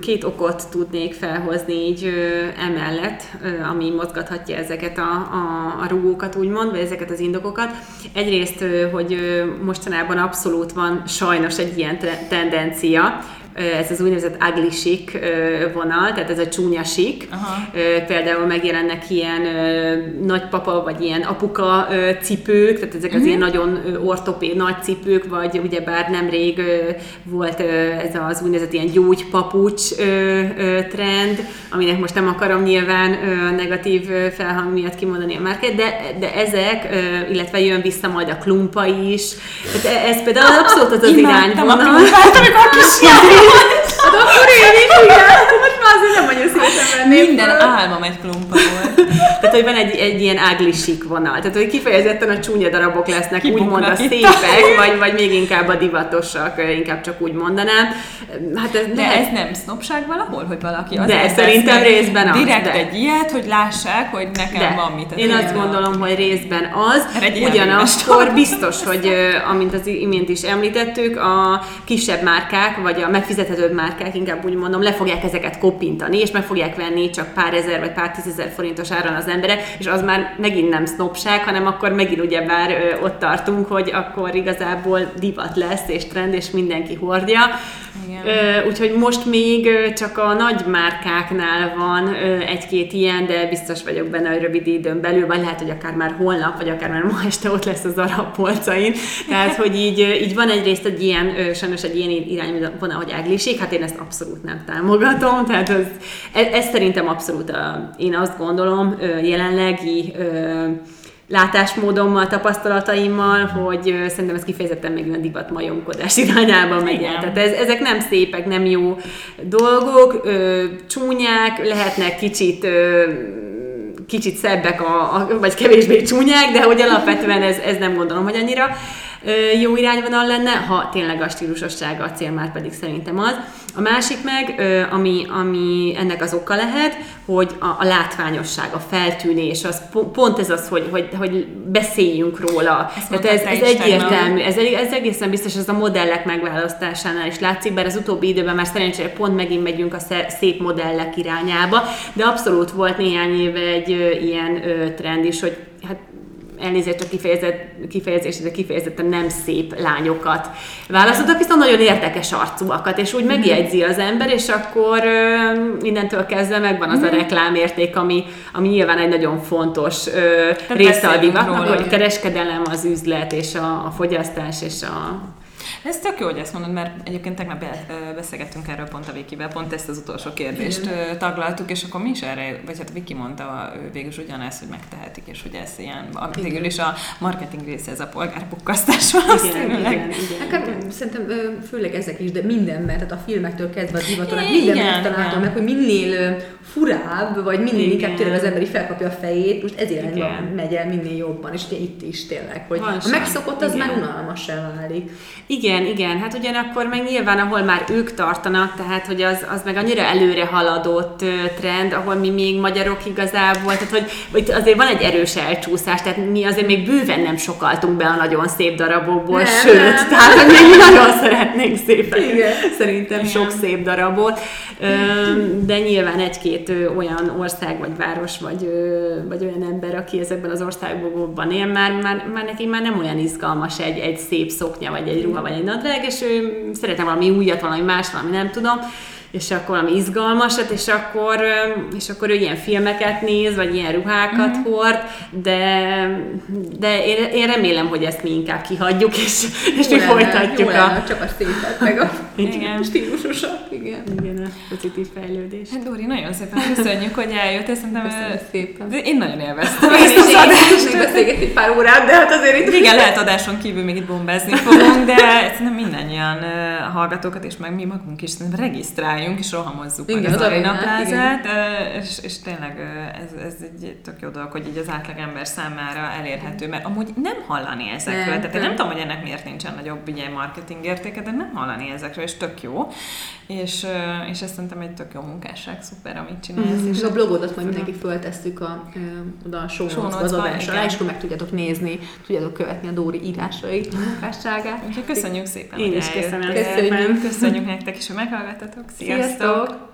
két okot tudnék felhozni így emellett, ami mozgathatja ezeket a, a, a rugókat úgymond, vagy ezeket az indokokat. Egyrészt, hogy mostanában abszolút van sajnos egy ilyen tendencia, ez az úgynevezett ugly chic vonal, tehát ez a csúnya. Ö, Például megjelennek ilyen nagypapa, vagy ilyen apuka cipők, tehát ezek az Mhm. ilyen nagyon ortopéd nagy cipők, vagy ugyebár nemrég volt ez az úgynevezett ilyen gyógypapucs trend, aminek most nem akarom nyilván negatív felhang miatt kimondani a márkát, de, de ezek, illetve jön vissza majd a klumpa is, tehát e- ez például abszolút az az Imádtam a irányvonal. klumpát, amikor kisjárt. Hát akkor én azért nem nagyon szívesen venném Minden föl. álmom egy klumpa volt. Tehát, hogy van egy, egy ilyen chic vonal. Tehát, hogy kifejezetten a csúnya darabok lesznek, Kibuknak úgymond a szépek, vagy, vagy még inkább a divatosak, inkább csak úgy mondanám. Hát ez De lehet- ez nem sznopság valahol, hogy valaki De azért vesz szerintem részben az, Direkt de. egy ilyet, hogy lássák, hogy nekem de van mit. én azt gondolom, hogy részben az, ugyanakkor biztos, hogy amint az imént is említettük, a kisebb márkák, vagy a megfizethetőbb márkák, inkább úgy mondom, le fogják ezeket koppintani, és meg fogják venni csak pár ezer vagy pár tízezer forintos áron az emberek, és az már megint nem sznopság, hanem akkor megint ugyebár ö, ott tartunk, hogy akkor igazából divat lesz, és trend, és mindenki hordja. Igen. Úgyhogy most még csak a nagy márkáknál van egy-két ilyen, de biztos vagyok benne, hogy rövid időn belül, vagy lehet, hogy akár már holnap, vagy akár már ma este ott lesz az arab polcain. Tehát, hogy így, így van egyrészt egy ilyen, sajnos egy ilyen irányvonal, hogy ágliség, hát én ezt abszolút nem támogatom, tehát ez, ez, ez szerintem abszolút, a, én azt gondolom, jelenlegi látásmódommal, tapasztalataimmal, hogy szerintem ez kifejezetten meg olyan divat majomkodás irányába megy el. Tehát ez, ezek nem szépek, nem jó dolgok, ö, csúnyák, lehetnek kicsit ö, kicsit szebbek, a, a, vagy kevésbé csúnyák, de hogy alapvetően ez, ez nem gondolom, hogy annyira jó irányvonal lenne, ha tényleg a stílusossága a cél, már pedig szerintem az. A másik meg, ami, ami ennek az oka lehet, hogy a, a látványosság, a feltűnés, az po- pont ez az, hogy, hogy, hogy beszéljünk róla. Tehát ez, ez egyértelmű, ez, ez egészen biztos, ez a modellek megválasztásánál is látszik, bár az utóbbi időben már szerencsére pont megint megyünk a szép modellek irányába, de abszolút volt néhány éve egy ilyen trend is, hogy hát elnézést a kifejezet, kifejezés, de kifejezetten nem szép lányokat választottak, viszont nagyon érdekes arcúakat, és úgy megjegyzi az ember, és akkor ö, innentől kezdve megvan az a reklámérték, ami, ami nyilván egy nagyon fontos ö, része a divatnak, hogy kereskedelem, az üzlet, és a, a fogyasztás, és a Ez tök jó, hogy ezt mondod, mert egyébként tegnap beszélgettünk erről pont a Vikivel, pont ezt az utolsó kérdést ö, taglaltuk, és akkor mi is erre, vagy hát Viki mondta végül is ugyanezt, hogy megtehetik, és hogy ez ilyen, végül is a marketing része, ez a polgárpukkasztás valószínűleg. igen, igen. Hát, szerintem főleg ezek is, de mindenben, tehát a filmektől kezdve a divaton, Igen, mindenben igen. ezt találtam meg, hogy minél furább, vagy minél Igen. inkább tényleg az ember így felkapja a fejét, most ez irányba Igen. megy el minél jobban, és itt is tényleg, hogy Van a megszokott az Igen. már unalmassá válik. Igen, igen, hát ugyanakkor meg nyilván, ahol már ők tartanak, tehát hogy az, az meg annyira előre haladott trend, ahol mi még magyarok igazából, tehát hogy, hogy azért van egy erős elcsúszás, tehát mi azért még bőven nem sokaltunk be a nagyon szép darabokból, Nem, sőt, nem. tehát hogy még nagyon szeretnénk szépen. Igen. Szerintem Igen. sok szép darabot, de nyilván egy-két olyan ország, vagy város, vagy, vagy olyan ember, aki ezekben az országokban él, már, már, már neki már nem olyan izgalmas egy, egy szép szoknya, vagy egy ruha, vagy egy nadrág, és ő szeretne valami újat, valami más, valami nem tudom, és akkor valami izgalmasat, és akkor, és akkor ő ilyen filmeket néz, vagy ilyen ruhákat mm. hord, de, de én, én remélem, hogy ezt mi inkább kihagyjuk, és, és mi lenne, folytatjuk jó lenne, a, csak a szépet, meg a Igen. stílusosat. Igen. igen, a pozitív fejlődést. Hát Dori, nagyon szépen köszönjük, hogy eljöttél, szerintem Köszönöm szépen. de én nagyon élveztem Én ezt az is adást. még beszélgetni pár órát, de hát azért itt... Igen, lehet adáson kívül még itt bombázni fogunk, de szerintem mindannyian hallgatókat, és meg mi magunk is szerintem regisztráljunk, és rohamozzuk Igen, meg az az Arena arénát, plázát, uh, és, és tényleg ez, ez egy tök jó dolog, hogy így az átlagember számára elérhető, mert amúgy nem hallani ezekről, Nem, tehát én nem. tudom, hogy ennek miért nincsen nagyobb ugye, marketing értéke, de nem hallani ezekről, és tök jó, és, és ez szerintem egy tök jó munkásság, szuper, amit csinálsz. És és a blogodat majd mindenki föltesszük a, oda a show az notes-ba, adás alá, igen. és akkor meg tudjátok nézni, tudjátok követni a Dóri írásait, munkásságát. Úgyhogy köszönjük szépen, Én is köszönöm szépen. Köszönjük nektek is, hogy meghallgattatok. Sziasztok! Sziasztok!